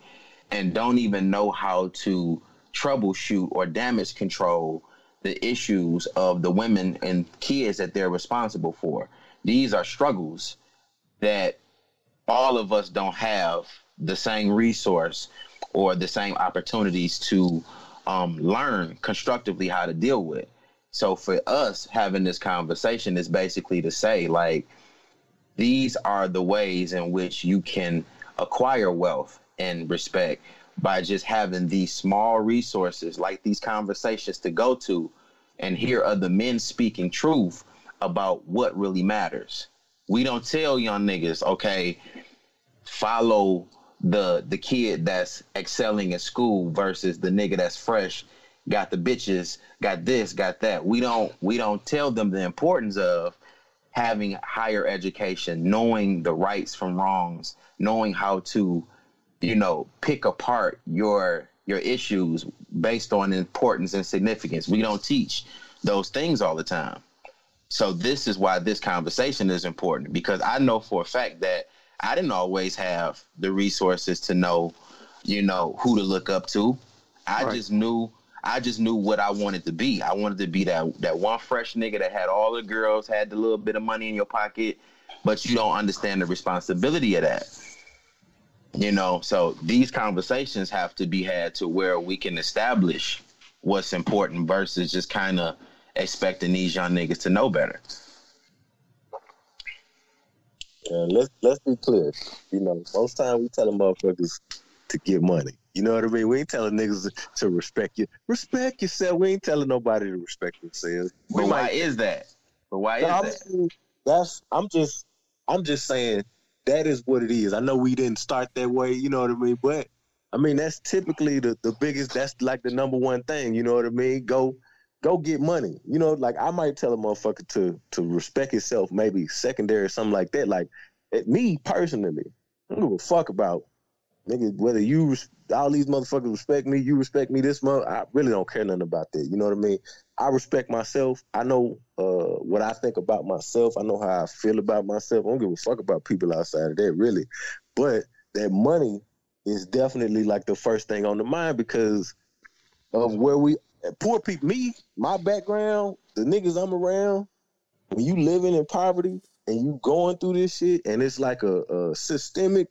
and don't even know how to troubleshoot or damage control the issues of the women and kids that they're responsible for. These are struggles that all of us don't have the same resource or the same opportunities to um, learn constructively how to deal with. So for us having this conversation is basically to say like these are the ways in which you can acquire wealth and respect by just having these small resources like these conversations to go to and hear other men speaking truth about what really matters. We don't tell young niggas, okay, follow the the kid that's excelling in school versus the nigga that's fresh, got the bitches, got this, got that. We don't we don't tell them the importance of having higher education, knowing the rights from wrongs, knowing how to, you know, pick apart your your issues based on importance and significance. We don't teach those things all the time. So this is why this conversation is important because I know for a fact that I didn't always have the resources to know, you know, who to look up to. I Right. just knew I just knew what I wanted to be. I wanted to be that that one fresh nigga that had all the girls, had the little bit of money in your pocket, but you don't understand the responsibility of that. You know, so these conversations have to be had to where we can establish what's important versus just kind of expecting these young niggas to know better. And let's let's be clear. You know, most time we tell telling motherfuckers to get money. You know what I mean? We ain't telling niggas to respect you. Respect yourself. We ain't telling nobody to respect themselves. But why might- is that? But why is I'm that? that's I'm just I'm just saying that is what it is. I know we didn't start that way, you know what I mean? But I mean that's typically the, the biggest that's like the number one thing, you know what I mean? Go go get money. You know, like I might tell a motherfucker to to respect himself, maybe secondary or something like that. Like at me personally, I don't give a fuck about nigga whether you all these motherfuckers respect me, you respect me this month. I really don't care nothing about that. You know what I mean? I respect myself. I know uh, what I think about myself. I know how I feel about myself. I don't give a fuck about people outside of that, really. But that money is definitely like the first thing on the mind because of where we poor people. Me, my background, the niggas I'm around. When you living in poverty and you going through this shit, and it's like a, a systemic,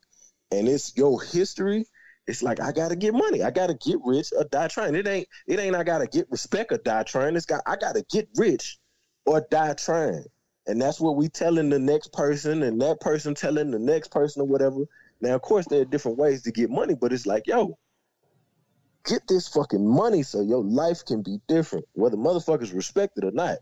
and it's your history. It's like I gotta get money. I gotta get rich or die trying. It ain't. It ain't. I gotta get respect or die trying. It's got. I gotta get rich or die trying. And that's what we telling the next person, and that person telling the next person or whatever. Now, of course, there are different ways to get money, but it's like, yo, get this fucking money so your life can be different, whether motherfuckers respect it or not.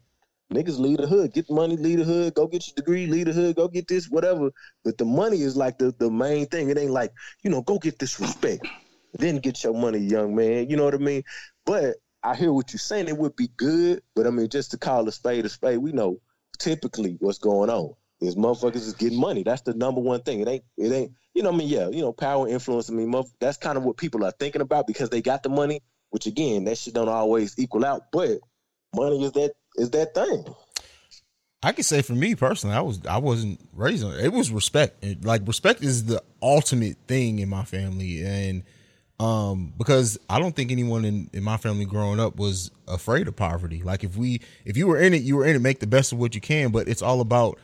Niggas leave the hood, get money, leave the hood, go get your degree, leave the hood, go get this, whatever. But the money is like the, the main thing. It ain't like, you know, go get this respect, then get your money, young man. You know what I mean? But I hear what you're saying. It would be good, but I mean, just to call a spade a spade, we know typically what's going on is motherfuckers is getting money. That's the number one thing. It ain't, it ain't, you know, I mean, yeah, you know, power, influence. I mean, that's kind of what people are thinking about because they got the money, which again, that shit don't always equal out, but money is that, is that thing. I can say for me personally, I was I wasn't raised on it. It was respect. Like respect is the ultimate thing in my family, and um because I don't think anyone in in my family growing up was afraid of poverty. Like if we if you were in it, you were in it. Make the best of what you can, but it's all about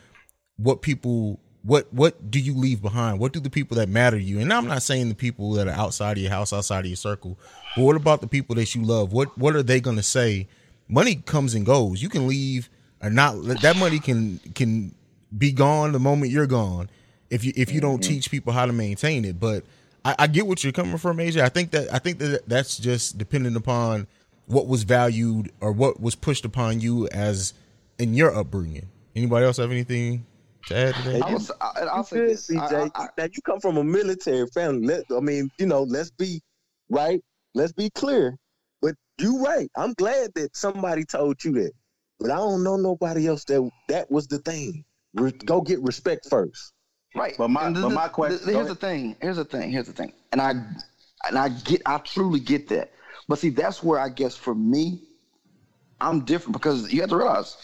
what people what what do you leave behind? What do the people that matter to you? And I'm not saying the people that are outside of your house, outside of your circle, but what about the people that you love? What what are they going to say? Money comes and goes. You can leave or not. That money can can be gone the moment you're gone if you if you don't mm-hmm. teach people how to maintain it. But I, I get what you're coming from, AJ. I think that I think that that's just dependent upon what was valued or what was pushed upon you as in your upbringing. Anybody else have anything to add to that? I was, I, I'll You say good, this. I- CJ. I- I- now you come from a military family. Let, I mean, you know, let's be right. Let's be clear. But you right. I'm glad that somebody told you that. But I don't know nobody else that that was the thing. Re- go get respect first. Right. But my- And but my question- th- here's the thing. Here's the thing. Here's the thing. And I and I get I truly get that. But see, that's where I guess for me, I'm different because you have to realize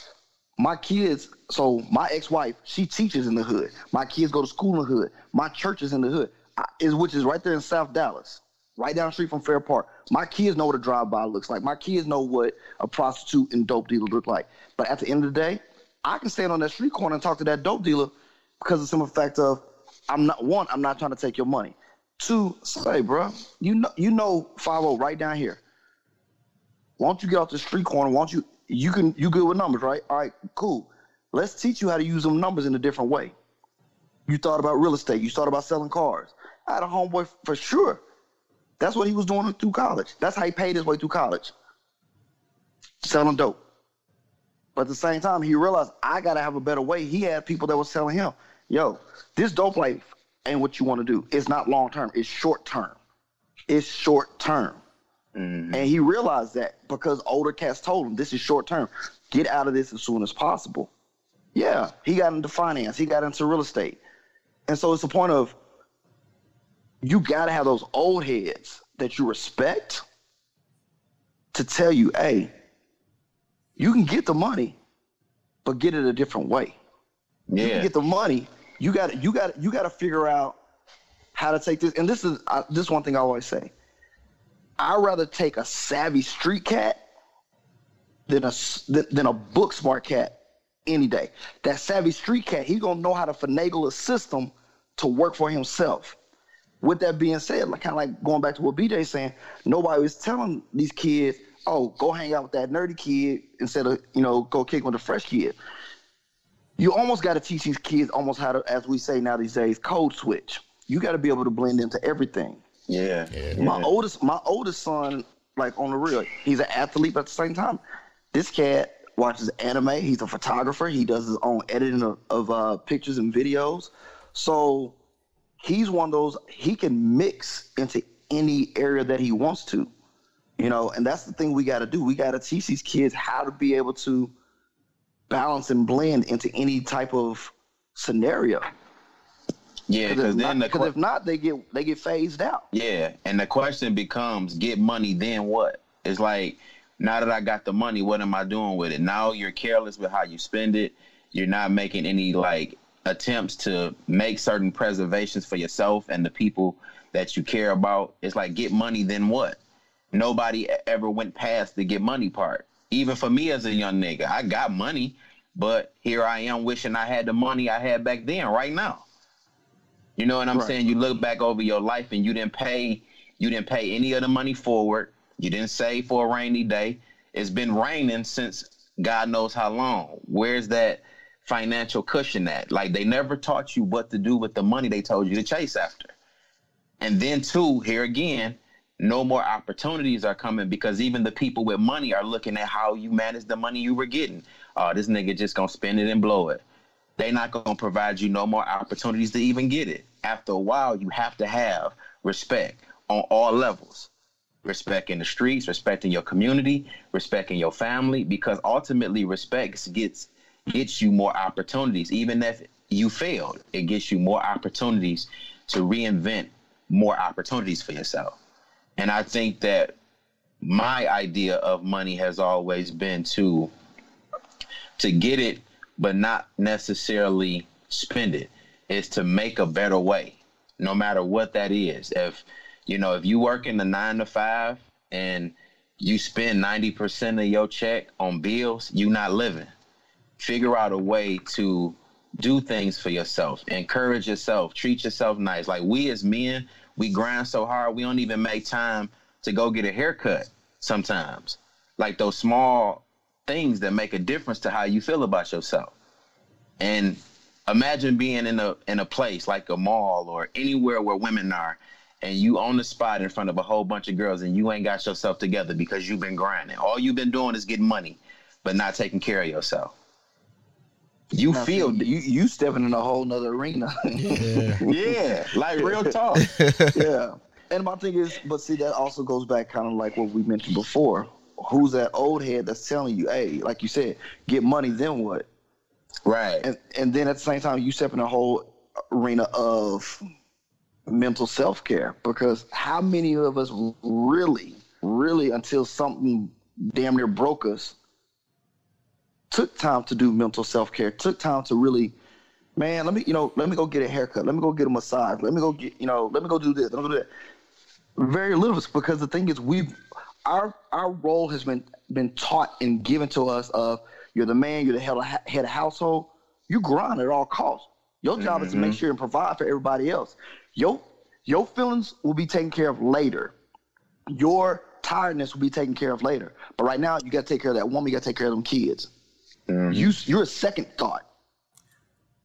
my kids. So my ex-wife, she teaches in the hood. My kids go to school in the hood. My church is in the hood, I, is which is right there in South Dallas, right down the street from Fair Park. My kids know what a drive-by looks like. My kids know what a prostitute and dope dealer look like. But at the end of the day, I can stand on that street corner and talk to that dope dealer because of the simple fact of I'm not one, I'm not trying to take your money. Two, say, bro, you know you know 50 right down here. Why don't you get off the street corner? Why don't you you can you good with numbers, right? All right, cool. Let's teach you how to use them numbers in a different way. You thought about real estate, you thought about selling cars. I had a homeboy for sure. That's what he was doing through college. That's how he paid his way through college. Selling dope. But at the same time, he realized I gotta have a better way. He had people that was telling him, yo, this dope life ain't what you want to do. It's not long term, it's short term. It's short term. Mm-hmm. And he realized that because older cats told him this is short term. Get out of this as soon as possible. Yeah, he got into finance. He got into real estate, and so it's the point of you got to have those old heads that you respect to tell you, hey, you can get the money, but get it a different way. You Yeah. can get the money. You got you got you got to figure out how to take this. And this is uh, this one thing I always say. I'd rather take a savvy street cat than a than, than a book smart cat any day. That savvy street cat, he gonna know how to finagle a system to work for himself. With that being said, like kind of like going back to what BJ's saying, nobody was telling these kids, "Oh, go hang out with that nerdy kid instead of you know go kick with the fresh kid." You almost got to teach these kids almost how to, as we say now these days, code switch. You got to be able to blend into everything. Yeah. My oldest, my oldest son, like on the real, he's an athlete, but at the same time, this cat watches anime. He's a photographer. He does his own editing of, of uh, pictures and videos. So he's one of those. He can mix into any area that he wants to, you know. And that's the thing we got to do. We got to teach these kids how to be able to balance and blend into any type of scenario. Yeah, Because because then not- the que- if not, they get they get phased out. Yeah, and the question becomes, get money, then what? It's like, now that I got the money, what am I doing with it? Now you're careless with how you spend it. You're not making any like attempts to make certain preservations for yourself and the people that you care about. It's like, get money, then what? Nobody ever went past the get money part. Even for me as a young nigga, I got money, but here I am wishing I had the money I had back then, right now. You know what I'm Right. saying? You look back over your life and you didn't pay you didn't pay any of the money forward. You didn't save for a rainy day. It's been raining since God knows how long. Where's that financial cushion at? Like they never taught you what to do with the money they told you to chase after. And then two, here again, no more opportunities are coming because even the people with money are looking at how you manage the money you were getting. Oh, this nigga just gonna spend it and blow it. They not gonna provide you no more opportunities to even get it. After a while, you have to have respect on all levels. Respect in the streets, respect in your community, respect in your family, because ultimately respect gets gets you more opportunities. Even if you failed, it gets you more opportunities to reinvent more opportunities for yourself. And I think that my idea of money has always been to to get it but not necessarily spend it is to make a better way no matter what that is if you know if you work in the 9 to 5 and you spend 90% of your check on bills you're not living. Figure out a way to do things for yourself. Encourage yourself. Treat yourself nice. Like we as men we grind so hard we don't even make time to go get a haircut sometimes. Like those small things that make a difference to how you feel about yourself. And imagine being in a in a place like a mall or anywhere where women are and you on the spot in front of a whole bunch of girls and you ain't got yourself together because you've been grinding all you've been doing is getting money but not taking care of yourself you Now, feel you you stepping in a whole nother arena. Yeah. yeah like real talk yeah. And my thing is, but see, that also goes back kind of like what we mentioned before. Who's that old head that's telling you, hey, like you said, get money, then what? right And and then at the same time, you step in a whole arena of mental self care because how many of us really, really, until something damn near broke us, took time to do mental self care, took time to really, man, let me, you know, let me go get a haircut, let me go get a massage, let me go get, you know, let me go do this, let me go do that. Very little because the thing is, we've our our role has been been taught and given to us of you're the man, you're the head of, head of household, you grind at all costs. Your job is to make mm-hmm. sure and provide for everybody else. Your your feelings will be taken care of later. Your tiredness will be taken care of later. But right now, you got to take care of that woman. You got to take care of them kids. Mm-hmm. You you're a second thought.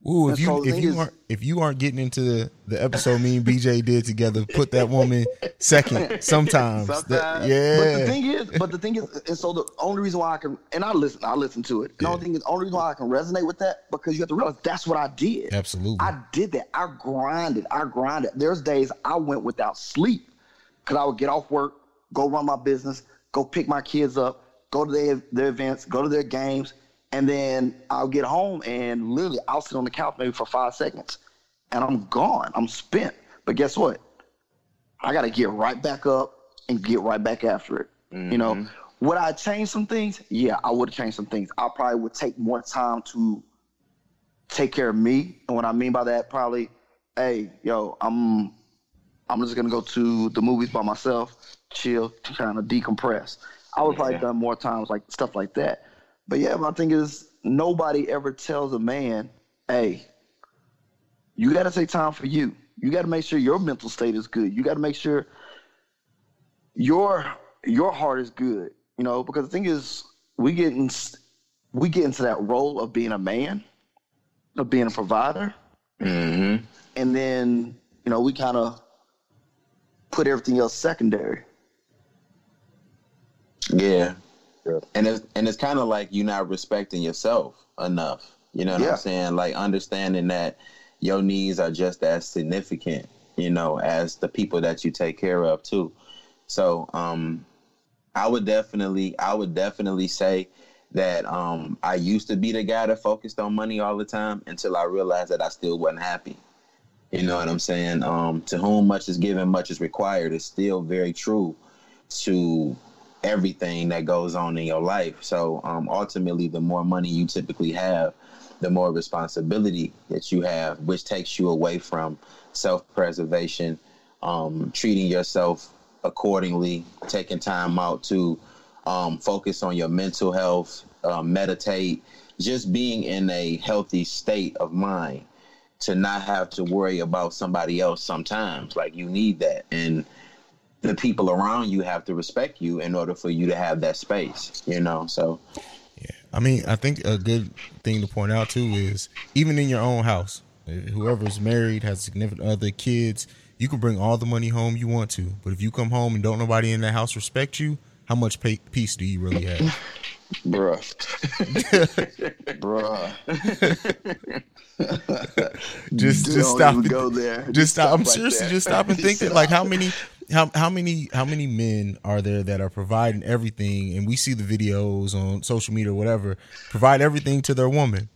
Ooh, if you if you is- aren't if you aren't getting into the, the episode me and BJ did together, put that woman second sometimes. That- Sometimes. yeah. But the thing is, but the thing is, and so the only reason why I can, and I listen, I listen to it. And the only thing is, only reason why I can resonate with that because you have to realize that's what I did. Absolutely. I did that. I grinded. I grinded. There's days I went without sleep because I would get off work, go run my business, go pick my kids up, go to their their events, go to their games, And then I'll get home and literally I'll sit on the couch maybe for five seconds and I'm gone. I'm spent. But guess what? I got to get right back up and get right back after it. You know, mm-hmm. would I change some things? Yeah, I would have changed some things. I probably would take more time to take care of me. And what I mean by that, probably, hey, yo, I'm I'm just gonna go to the movies by myself, chill, kind of decompress. I would probably Yeah. done more times like stuff like that. But yeah, my thing is nobody ever tells a man, hey, you got to take time for you. You got to make sure your mental state is good. You got to make sure your your heart is good. You know, because the thing is, we get in, we get into that role of being a man, of being a provider, Mm-hmm. and then you know we kind of put everything else secondary. Yeah. Yeah. And it's and it's kind of like you're not respecting yourself enough. You know what Yeah. I'm saying? Like understanding that your needs are just as significant, you know, as the people that you take care of too. So, um I would definitely I would definitely say that um I used to be the guy that focused on money all the time until I realized that I still wasn't happy. You know what I'm saying? Um to whom much is given, much is required is still very true to everything that goes on in your life. So um, ultimately, the more money you typically have, the more responsibility that you have, which takes you away from self preservation, um, treating yourself accordingly, taking time out to um, focus on your mental health, uh, meditate, just being in a healthy state of mind to not have to worry about somebody else sometimes. Like you need that. And the people around you have to respect you in order for you to have that space, you know? So, yeah. I mean, I think a good thing to point out too is even in your own house, uh, whoever's married, has significant other, kids, you can bring all the money home you want to. But if you come home and don't nobody in that house respect you, how much pa- peace do you really have? Bruh. Bruh. just Don't just stop go there. Just stop. I'm right seriously just stop and think that like how many how how many how many men are there that are providing everything and we see the videos on social media or whatever, provide everything to their woman.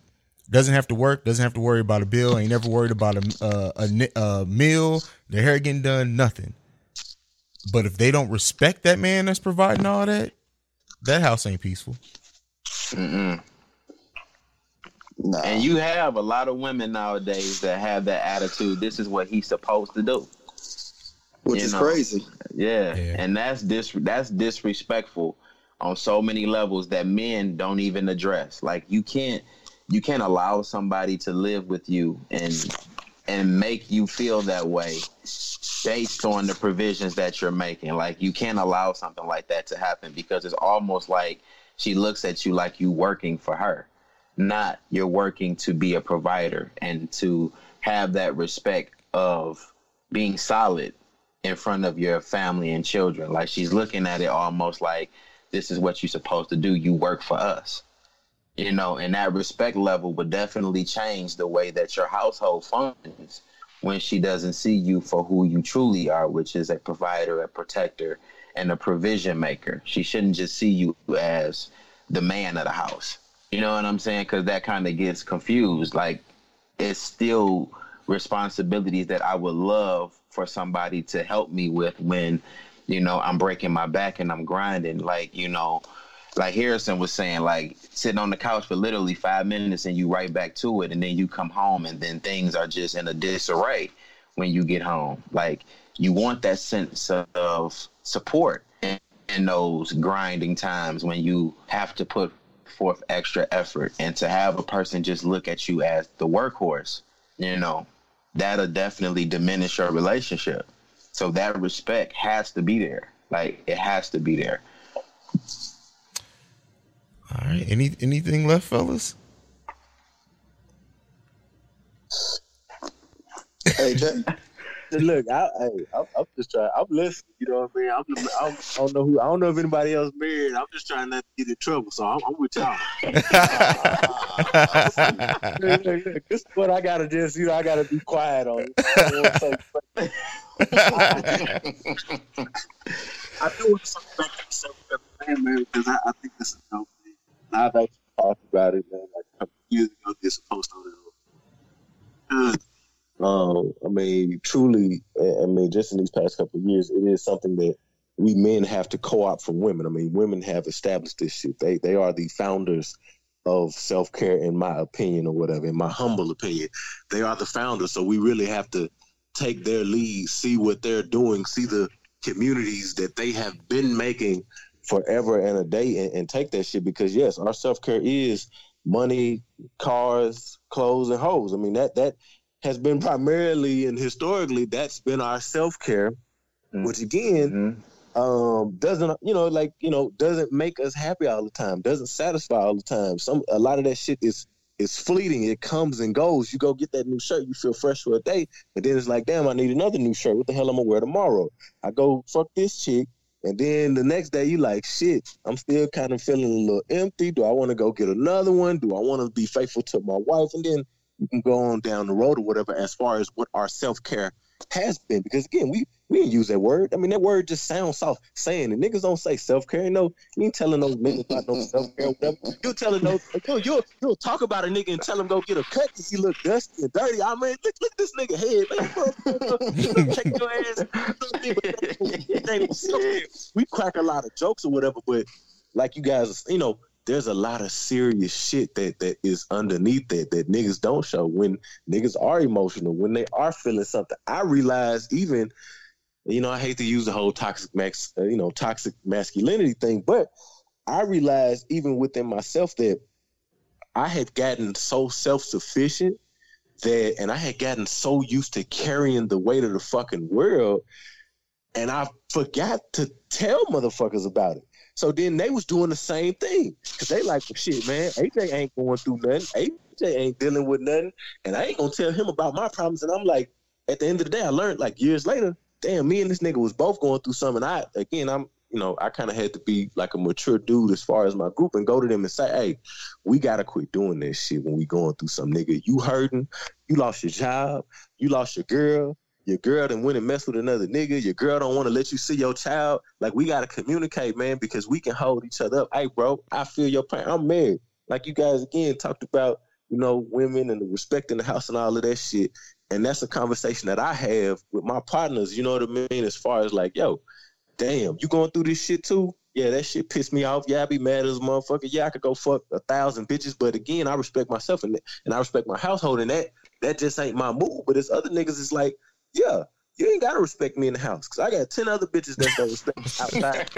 Doesn't have to work, doesn't have to worry about a bill, ain't never worried about a uh, a, a meal, their hair getting done, nothing. But if they don't respect that man that's providing all that, that house ain't peaceful. mm-mm. Nah. and you have a lot of women nowadays that have that attitude. This is what he's supposed to do. Which you is know. crazy. Yeah. Yeah. And that's dis- that's disrespectful on so many levels that men don't even address. Like you can't you can't allow somebody to live with you and and make you feel that way based on the provisions that you're making. Like you can't allow something like that to happen because it's almost like she looks at you like you working for her, not you're working to be a provider and to have that respect of being solid in front of your family and children. Like she's looking at it almost like this is what you're supposed to do. You work for us. You know, and that respect level would definitely change the way that your household functions when she doesn't see you for who you truly are, which is a provider, a protector, and a provision maker. She shouldn't just see you as the man of the house. You know what I'm saying? Because that kind of gets confused. Like, it's still responsibilities that I would love for somebody to help me with when, you know, I'm breaking my back and I'm grinding. Like, you know, like Harrison was saying, like sitting on the couch for literally five minutes and you right back to it, and then you come home and then things are just in a disarray when you get home. Like you want that sense of support in, in those grinding times when you have to put forth extra effort and to have a person just look at you as the workhorse, you know, that'll definitely diminish your relationship. So that respect has to be there. Like it has to be there. All right. Any anything left, fellas? AJ, Look, I, hey, I'm, I'm just trying. I'm listening. You know what I mean? I'm, I'm, I don't know who. I don't know if anybody else married. I'm just trying not to get in trouble. So I'm, I'm with y'all. look, look, look, this is what I gotta just. You know, I gotta be quiet on. it. I don't wanna say- I do want circle back to the man, man, because I, I think this is dope. man. I've actually talked about it, man. Like a couple years ago, some post on it. Uh, Um, I mean, truly, I mean, just in these past couple of years, it is something that we men have to co-opt from women. I mean, women have established this shit. They they are the founders of self care, in my opinion, or whatever. In my humble opinion, they are the founders. So we really have to take their lead, see what they're doing, see the communities that they have been making forever and a day, and, and take that shit. Because yes, our self care is money, cars, clothes, and hoes. I mean that that has been primarily and historically that's been our self care, which again um doesn't you know like you know doesn't make us happy all the time doesn't satisfy all the time. Some a lot of that shit is is fleeting it comes and goes. You go get that new shirt you feel fresh for a day and then it's like damn i need another new shirt. What the hell i'm gonna wear tomorrow? I go fuck this chick and then the next day you like shit i'm still kind of feeling a little empty. Do i want to go get another one? Do i want to be faithful to my wife? And then you can go on down the road or whatever as far as what our self-care has been because again we we didn't use that word. I mean that word just sounds soft saying it. Niggas don't say self care. No, you ain't telling those niggas about no self care. Whatever. You telling those you you'll talk about a nigga and tell him go get a cut because he look dusty and dirty. I mean look look at this nigga head man. Check your ass. We crack a lot of jokes or whatever, but like you guys, you know, there's a lot of serious shit that that is underneath that that niggas don't show when niggas are emotional when they are feeling something. I realize even, you know, I hate to use the whole toxic max, uh, you know, toxic masculinity thing, but I realized even within myself that I had gotten so self sufficient that, and I had gotten so used to carrying the weight of the fucking world, and I forgot to tell motherfuckers about it. So then they was doing the same thing because they like, well, shit, man, AJ ain't going through nothing. AJ ain't dealing with nothing, and I ain't gonna tell him about my problems. And I'm like, at the end of the day, I learned like years later, damn, me and this nigga was both going through something. I again, I'm, you know, I kind of had to be like a mature dude as far as my group and go to them and say, hey, we gotta quit doing this shit when we going through some nigga. You hurting, you lost your job, you lost your girl, your girl done went and messed with another nigga. Your girl don't want to let you see your child. Like we gotta communicate, man, because we can hold each other up. Hey, bro, I feel your pain. I'm married. Like you guys again talked about, you know, women and the respect in the house and all of that shit. And that's a conversation that I have with my partners. You know what I mean? As far as like, yo, damn, you going through this shit too? Yeah, that shit pissed me off. Yeah, I be mad as a motherfucker. Yeah, I could go fuck a thousand bitches, but again, I respect myself and and I respect my household, and that that just ain't my move. But it's other niggas. It's like yeah, you ain't gotta respect me in the house because I got ten other bitches that don't respect me outside.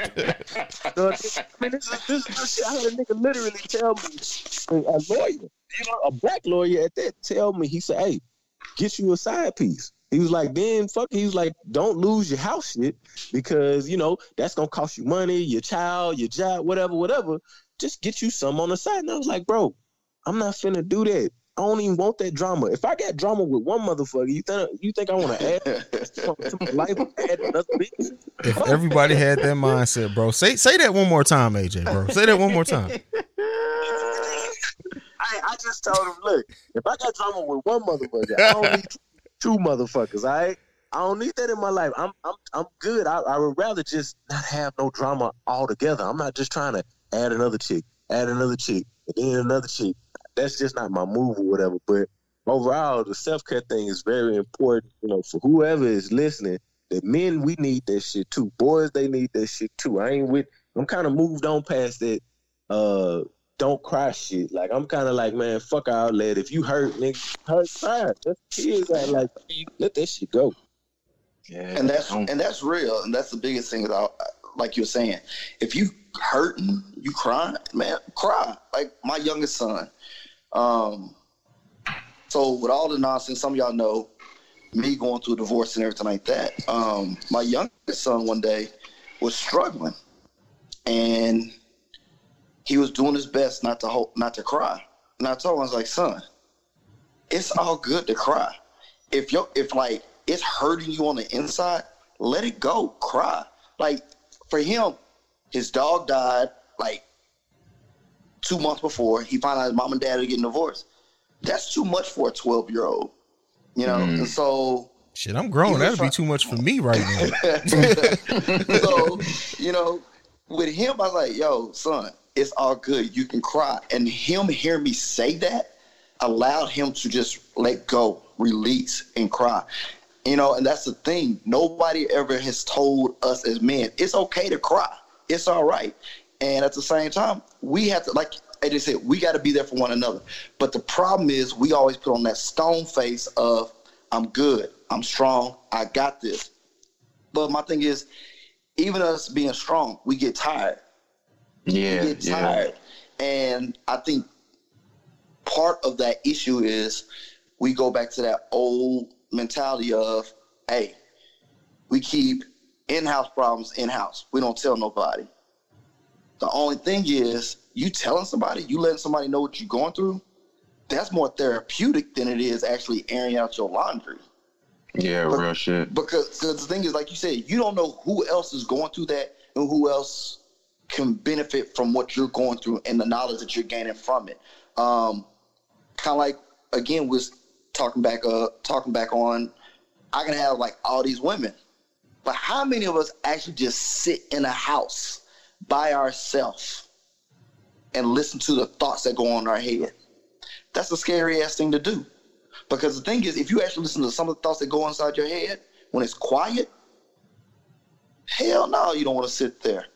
so, I mean, this is this is the shit. I had a nigga literally tell me, a lawyer, you know, a black lawyer at that, tell me, he said, "Hey, get you a side piece." He was like, then fuck. He was like, don't lose your house shit because you know that's gonna cost you money, your child, your job, whatever, whatever. Just get you some on the side. And I was like, bro, I'm not finna do that. I don't even want that drama. If I got drama with one motherfucker, you think you think I want to add to my life? Add another bitch? If everybody had that mindset, bro, say say that one more time, AJ, bro. Say that one more time. I, I just told him, look, if I got drama with one motherfucker, I don't need two motherfuckers. All right, I don't need that in my life. I'm I'm I'm good. I, I would rather just not have no drama altogether. I'm not just trying to add another chick, add another chick, and then another chick. That's just not my move or whatever. But overall, the self care thing is very important. You know, for whoever is listening, that men we need that shit too. Boys they need that shit too. I ain't with. I'm kind of moved on past that. Uh, don't cry shit. Like I'm kind of like, man, fuck our outlet. If you hurt, nigga, hurt, cry. That's kids that like let that shit go. Yeah, and that's and that's real, and that's the biggest thing. About like you're saying, if you hurting, you crying, man, cry. Like my youngest son. Um, so with all the nonsense, some of y'all know me going through a divorce and everything like that. Um, my youngest son one day was struggling, and he was doing his best not to hold, not to cry. And I told him, I was like, son, it's all good to cry. If you if like it's hurting you on the inside, let it go. Cry. Like for him, his dog died like two months before. He found out his mom and dad are getting divorced. That's too much for a twelve year old. You know, Mm. and so Shit, I'm grown. That'd be too much for me right now. so, you know, with him, I was like, yo, son, It's all good. You can cry. And him hearing me say that allowed him to just let go, release, and cry. You know, and that's the thing. Nobody ever has told us as men it's okay to cry. It's all right. And at the same time, we have to, like AJ said, we got to be there for one another. But the problem is, we always put on that stone face of, I'm good, I'm strong, I got this. But my thing is, even us being strong, we get tired. Yeah, we get yeah. tired. And I think part of that issue is we go back to that old mentality of, hey, we keep in-house problems in-house. We don't tell nobody. The only thing is, you telling somebody, you letting somebody know what you're going through, that's more therapeutic than it is actually airing out your laundry. Yeah, But- real shit. Because the thing is, like you said, you don't know who else is going through that and who else can benefit from what you're going through and the knowledge that you're gaining from it. Um, kind of like again was talking back, uh, talking back on. I can have like all these women, but how many of us actually just sit in a house by ourselves and listen to the thoughts that go on in our head? That's a scary ass thing to do. Because the thing is, if you actually listen to some of the thoughts that go inside your head when it's quiet, hell no, you don't want to sit there.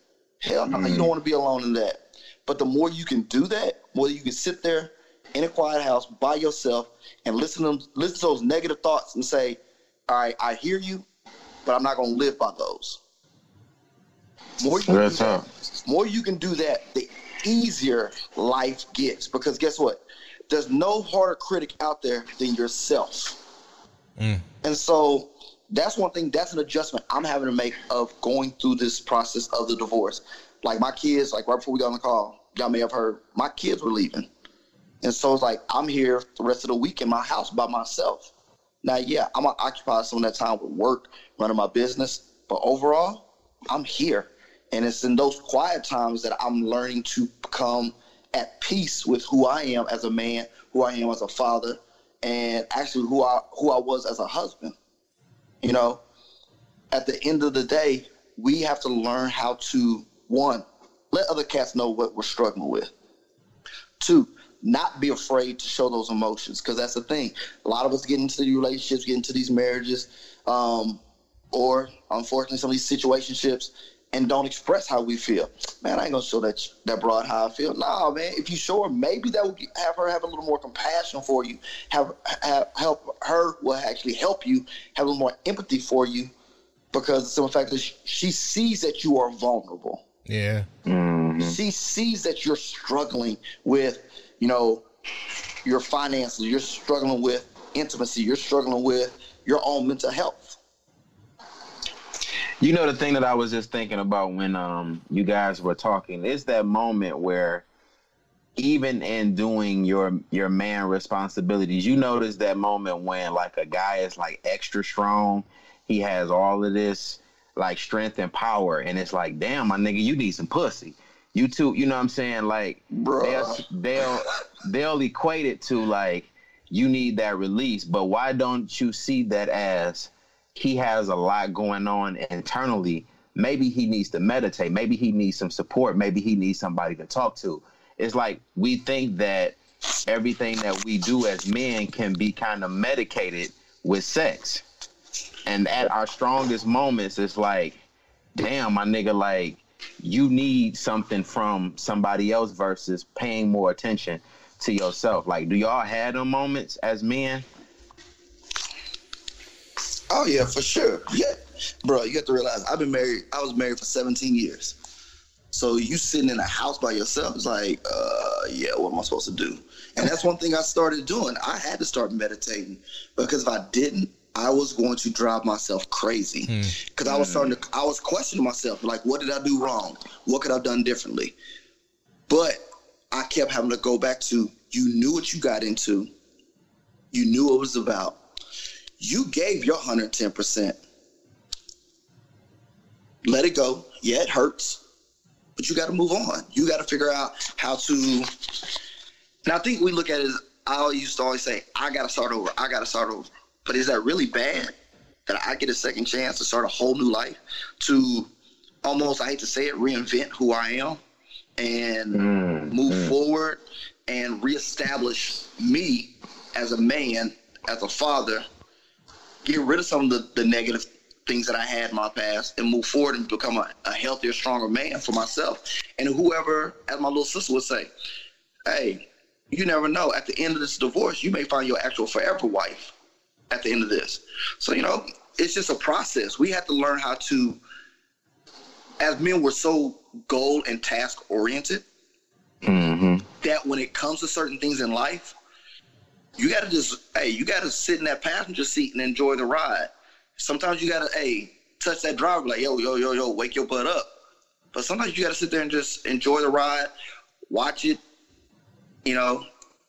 Hell no, you don't mm. want to be alone in that. But the more you can do that, more you can sit there in a quiet house by yourself and listen to them, listen to those negative thoughts and say, "All right, I hear you, but I'm not going to live by those." More you, can do that, more you can do that, the easier life gets. Because guess what? There's no harder critic out there than yourself. Mm. And so that's one thing, that's an adjustment I'm having to make of going through this process of the divorce. Like my kids, like right before we got on the call, y'all may have heard, my kids were leaving. And so it's like I'm here the rest of the week in my house by myself. Now, yeah, I'm gonna occupy some of that time with work, running my business, but overall, I'm here. And it's in those quiet times that I'm learning to become at peace with who I am as a man, who I am as a father, and actually who I who I was as a husband. You know, at the end of the day, we have to learn how to one, let other cats know what we're struggling with. Two, not be afraid to show those emotions because that's the thing. A lot of us get into these relationships, get into these marriages, um, or unfortunately some of these situationships, and don't express how we feel. Man, I ain't gonna show that that broad how I feel. Nah, man. If you show her, maybe that will have her have a little more compassion for you. Have, have help her will actually help you have a little more empathy for you because the simple fact is she sees that you are vulnerable Yeah. Mm-hmm. she sees that you're struggling with, you know, your finances, you're struggling with intimacy, you're struggling with your own mental health. You know the thing that I was just thinking about when um you guys were talking is that moment where even in doing your your man responsibilities, you notice that moment when like a guy is like extra strong, he has all of this like strength and power, and it's like, damn, my nigga, you need some pussy. You too, you know what I'm saying? Like they'll they'll they'll equate it to like you need that release, but why don't you see that as he has a lot going on internally. Maybe he needs to meditate. Maybe he needs some support. Maybe he needs somebody to talk to. It's like we think that everything that we do as men can be kind of medicated with sex. And at our strongest moments, it's like, damn, my nigga, like, you need something from somebody else versus paying more attention to yourself. Like, do y'all have them moments as men? Oh yeah, for sure. Yeah, bro, you have to realize I've been married. I was married for 17 years. So you sitting in a house by yourself is like, uh, yeah, what am I supposed to do? And that's one thing I started doing. I had to start meditating because if I didn't, I was going to drive myself crazy. Because I was starting to, I was questioning myself, like, what did I do wrong? What could I have done differently? But I kept having to go back to, you knew what you got into, you knew what it was about you gave your 110%. Let it go. Yeah, it hurts, but you got to move on. You got to figure out how to. And I think we look at it as I used to always say, I got to start over. I got to start over. But is that really bad that I get a second chance to start a whole new life? To almost, I hate to say it, reinvent who I am? and Mm, move mm. forward and reestablish me as a man, as a father, get rid of some of the, the negative things that I had in my past and move forward and become a, a healthier, stronger man for myself. And whoever, as my little sister would say, hey, you never know. At the end of this divorce, you may find your actual forever wife at the end of this. So, you know, it's just a process. We have to learn how to, as men, we're so goal and task oriented Mm-hmm. that when it comes to certain things in life, you got to just, hey, you got to sit in that passenger seat and enjoy the ride. Sometimes you got to, hey, touch that driver, like, yo, yo, yo, yo, wake your butt up. But sometimes you got to sit there and just enjoy the ride, watch it, you know,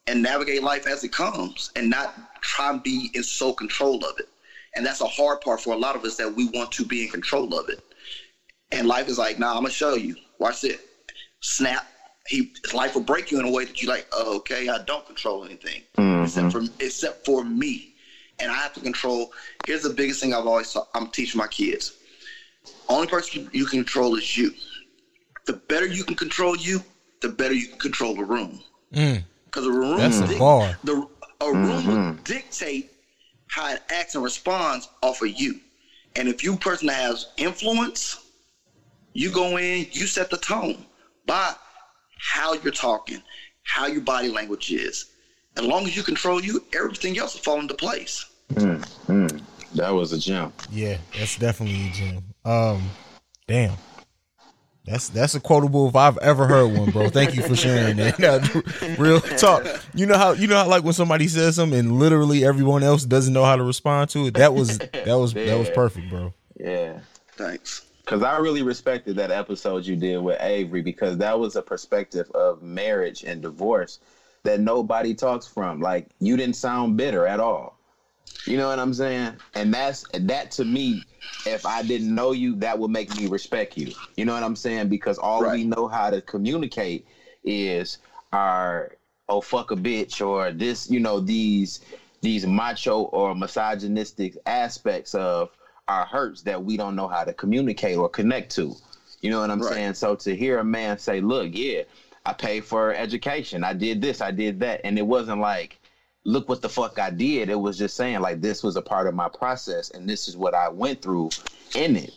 and navigate life as it comes and not try and be in sole control of it. And that's a hard part for a lot of us that we want to be in control of it. And life is like, nah, I'm gonna show you. Watch it. Snap. He life will break you in a way that you like, oh, okay, I don't control anything. Except for except for me. And I have to control here's the biggest thing I've always taught, I'm teaching my kids. Only person you, you can control is you. The better you can control you, the better you can control the room. Mm, Because a room that's a dic- bar. the a room will dictate how it acts and responds off of you. And if you person that has influence, you go in, you set the tone by how you're talking, how your body language is. As long as you control you, everything else will fall into place. Mm, mm. That was a gem. Yeah, that's definitely a gem. Um, damn. That's that's a quotable if I've ever heard one, bro. Thank you for sharing that. Now, Real talk. You know how you know how like when somebody says something and literally everyone else doesn't know how to respond to it. That was that was that was perfect, bro. Yeah. Thanks. Because I really respected that episode you did with Avery because that was a perspective of marriage and divorce that nobody talks from. Like you didn't sound bitter at all. You know what I'm saying? And that's that to me. If I didn't know you, that would make me respect you. You know what I'm saying? Because all we know how to communicate is our oh fuck a bitch or this. You know these these macho or misogynistic aspects of our hurts that we don't know how to communicate or connect to. You know what I'm Right. saying? So to hear a man say, "Look, yeah, I paid for education. I did this, I did that," and it wasn't like, "Look what the fuck I did." It was just saying like this was a part of my process and this is what I went through in it.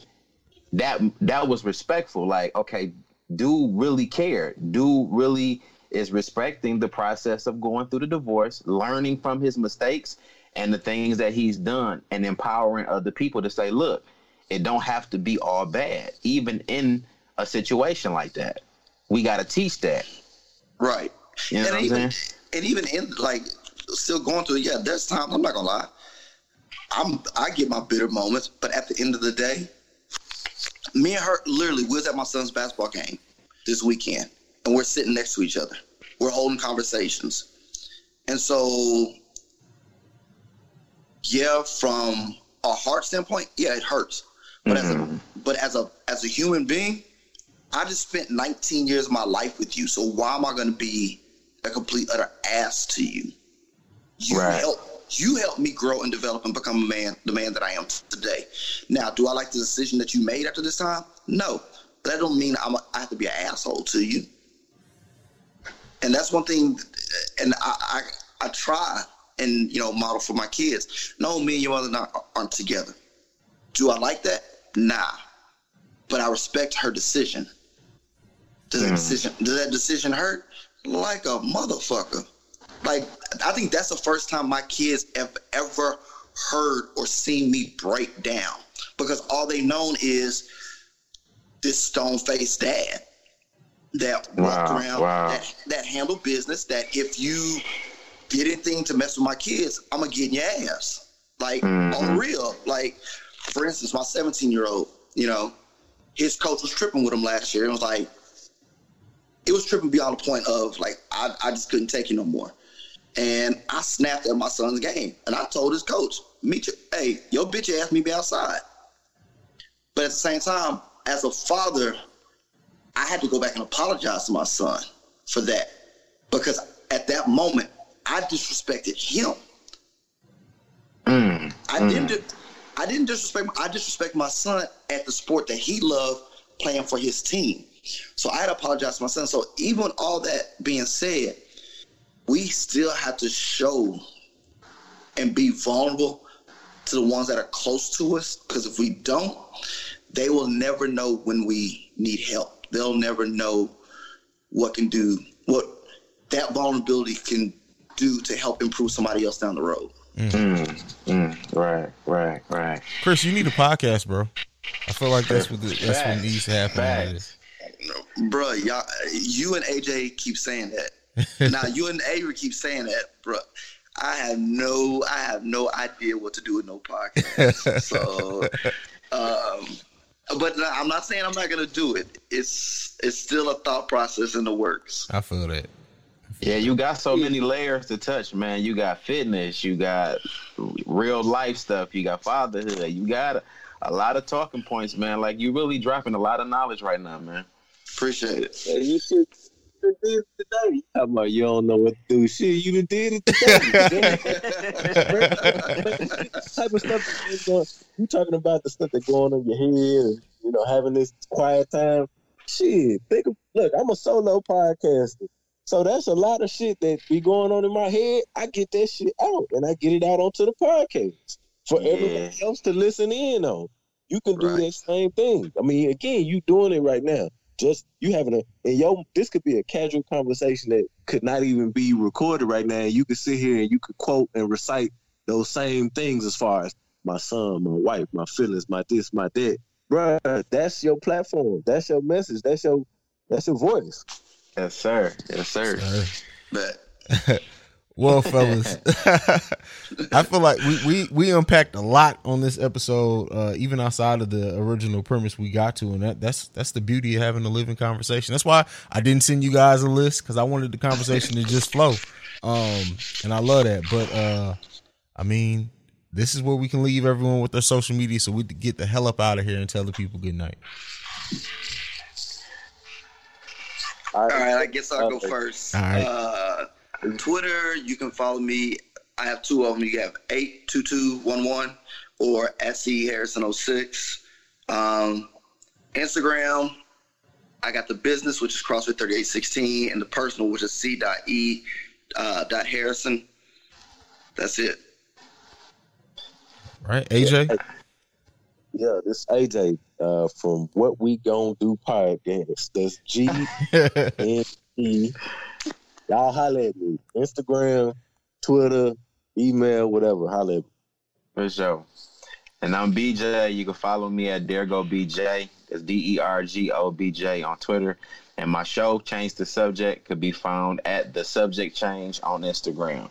That that was respectful. Like, okay, dude really care. Dude really is respecting the process of going through the divorce, learning from his mistakes and the things that he's done, and empowering other people to say, look, it don't have to be all bad, even in a situation like that. We got to teach that. Right. You know and what I'm even saying? and even in like still going through yeah, there's times I'm not gonna lie. I'm I get my bitter moments, but at the end of the day, me and her literally we was at my son's basketball game this weekend and we're sitting next to each other. We're holding conversations. And so yeah, from a heart standpoint, yeah, it hurts. But as a mm-hmm. but as a as a human being, I just spent 19 years of my life with you. So why am I going to be a complete utter ass to you? You Right. help you helped me grow and develop and become a man, the man that I am today. Now, do I like the decision that you made after this time? No, but that don't mean I'm a, I have to be an asshole to you. And that's one thing, and I, I I try and you know model for my kids. No, me and your mother not, aren't together. Do I like that? Nah, but I respect her decision. Does that hmm. decision does that decision hurt? Like a motherfucker. Like I think that's the first time my kids have ever heard or seen me break down because all they known is this stone faced dad that walked around wow. that that handled business that if you did anything to mess with my kids, I'm gonna get in your ass. Like on Mm-hmm. real. Like for instance, my 17 year old, you know, his coach was tripping with him last year and was like, it was tripping beyond the point of like I, I just couldn't take it no more. And I snapped at my son's game and I told his coach, meet you hey, your bitch asked me to be outside. But at the same time, as a father, I had to go back and apologize to my son for that. Because at that moment, I disrespected him. Mm, I didn't. di- I didn't disrespect. I disrespect my son at the sport that he loved playing for his team. So I had to apologize to my son. So even all that being said, we still have to show and be vulnerable to the ones that are close to us. Because if we don't, they will never know when we need help. They'll never know what can do what that vulnerability can do to help improve somebody else down the road. Mm, mm, right, right, right. Chris, you need a podcast, bro. I feel like that's what the, that's what needs to happen. out of Facts. this. Bruh, y'all, you and AJ keep saying that. now you and Avery keep saying that, bruh. I have no, I have no idea what to do with no podcast. so, um, but I'm not saying I'm not gonna do it. It's it's still a thought process in the works. I feel that. Yeah, you got so many layers to touch, man. You got fitness, you got real life stuff, you got fatherhood, you got a, a lot of talking points, man. Like you really dropping a lot of knowledge right now, man. Appreciate it. Hey, you should did it today. I'm like, you don't know what to do. Shit, you done did it today. type of stuff going, you talking about the stuff that's going on in your head and you know having this quiet time. Shit, think of look, I'm a solo podcaster. So that's a lot of shit that be going on in my head. I get that shit out and I get it out onto the podcast for Yeah. everybody else to listen in on. You can do Right. that same thing. I mean, again, you doing it right now. Just you having a and yo, this could be a casual conversation that could not even be recorded right now. You could sit here and you could quote and recite those same things as far as my son, my wife, my feelings, my this, my that. Bruh, that's your platform. That's your message. That's your that's your voice. Yes, sir. Yes, sir. Uh, But Well, fellas, I feel like we, we we unpacked a lot on this episode, uh, even outside of the original premise we got to, and that that's that's the beauty of having a living conversation. That's why I didn't send you guys a list because I wanted the conversation to just flow, um, and I love that. But uh, I mean, this is where we can leave everyone with their social media, so we can get the hell up out of here and tell the people good night. All all right, I guess I'll go first. All right. Uh, Twitter, you can follow me. I have two of them. You have eight two two one one or CE Harrison 06. Um, Instagram, I got the business, which is CrossFit 3816, and the personal, which is C.E. Uh, dot Harrison. That's it. Right, AJ. Yeah, this AJ uh, from What We Gon' Do podcast. That's G N E. Y'all holla at me. Instagram, Twitter, email, whatever. Holla at me. For sure. And I'm BJ. You can follow me at Dergo BJ. That's D E R G O B J on Twitter. And my show, Change the Subject, could be found at The Subject Change on Instagram.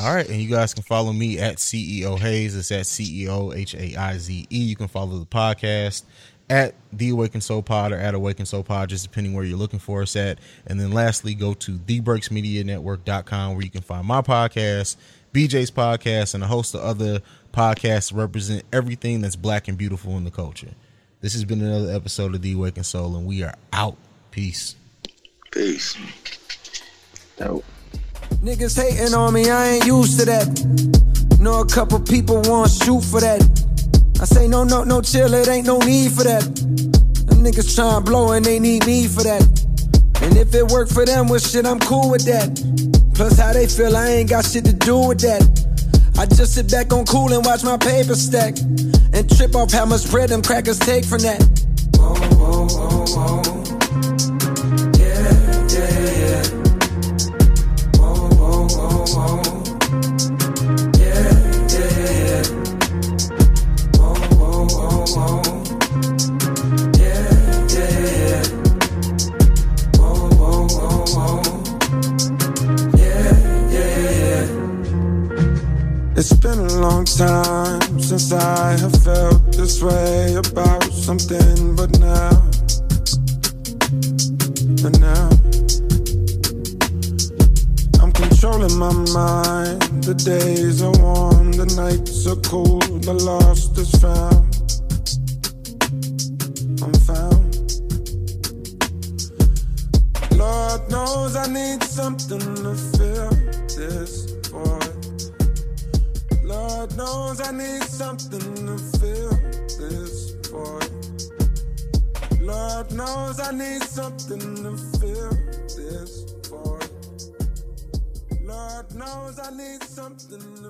All right, and you guys can follow me at CEO Haize. It's at CEO H A I Z E. You can follow the podcast at The Awakened Soul Pod or at Awakened Soul Pod, just depending where you're looking for us at. And then lastly, go to TheBreaksMediaNetwork.com where you can find my podcast, BJ's podcast, and a host of other podcasts that represent everything that's black and beautiful in the culture. This has been another episode of The Awakened Soul, and we are out. Peace. Peace. Dope. Niggas hating on me, I ain't used to that. Know a couple people want shoot for that. I say no, no, no, chill, it ain't no need for that. Them niggas tryna blow and they need me for that. And if it work for them, well shit, I'm cool with that. Plus how they feel, I ain't got shit to do with that. I just sit back on cool and watch my paper stack. And trip off how much bread them crackers take from that. Whoa, whoa, whoa, long time since I have felt this way about something, but now, but now. I'm controlling my mind. The days are warm, the nights are cool, the lost is found. I'm found. Lord knows I need something Knows I need something to fill this void. Lord knows I need something to fill this void. Lord knows I need something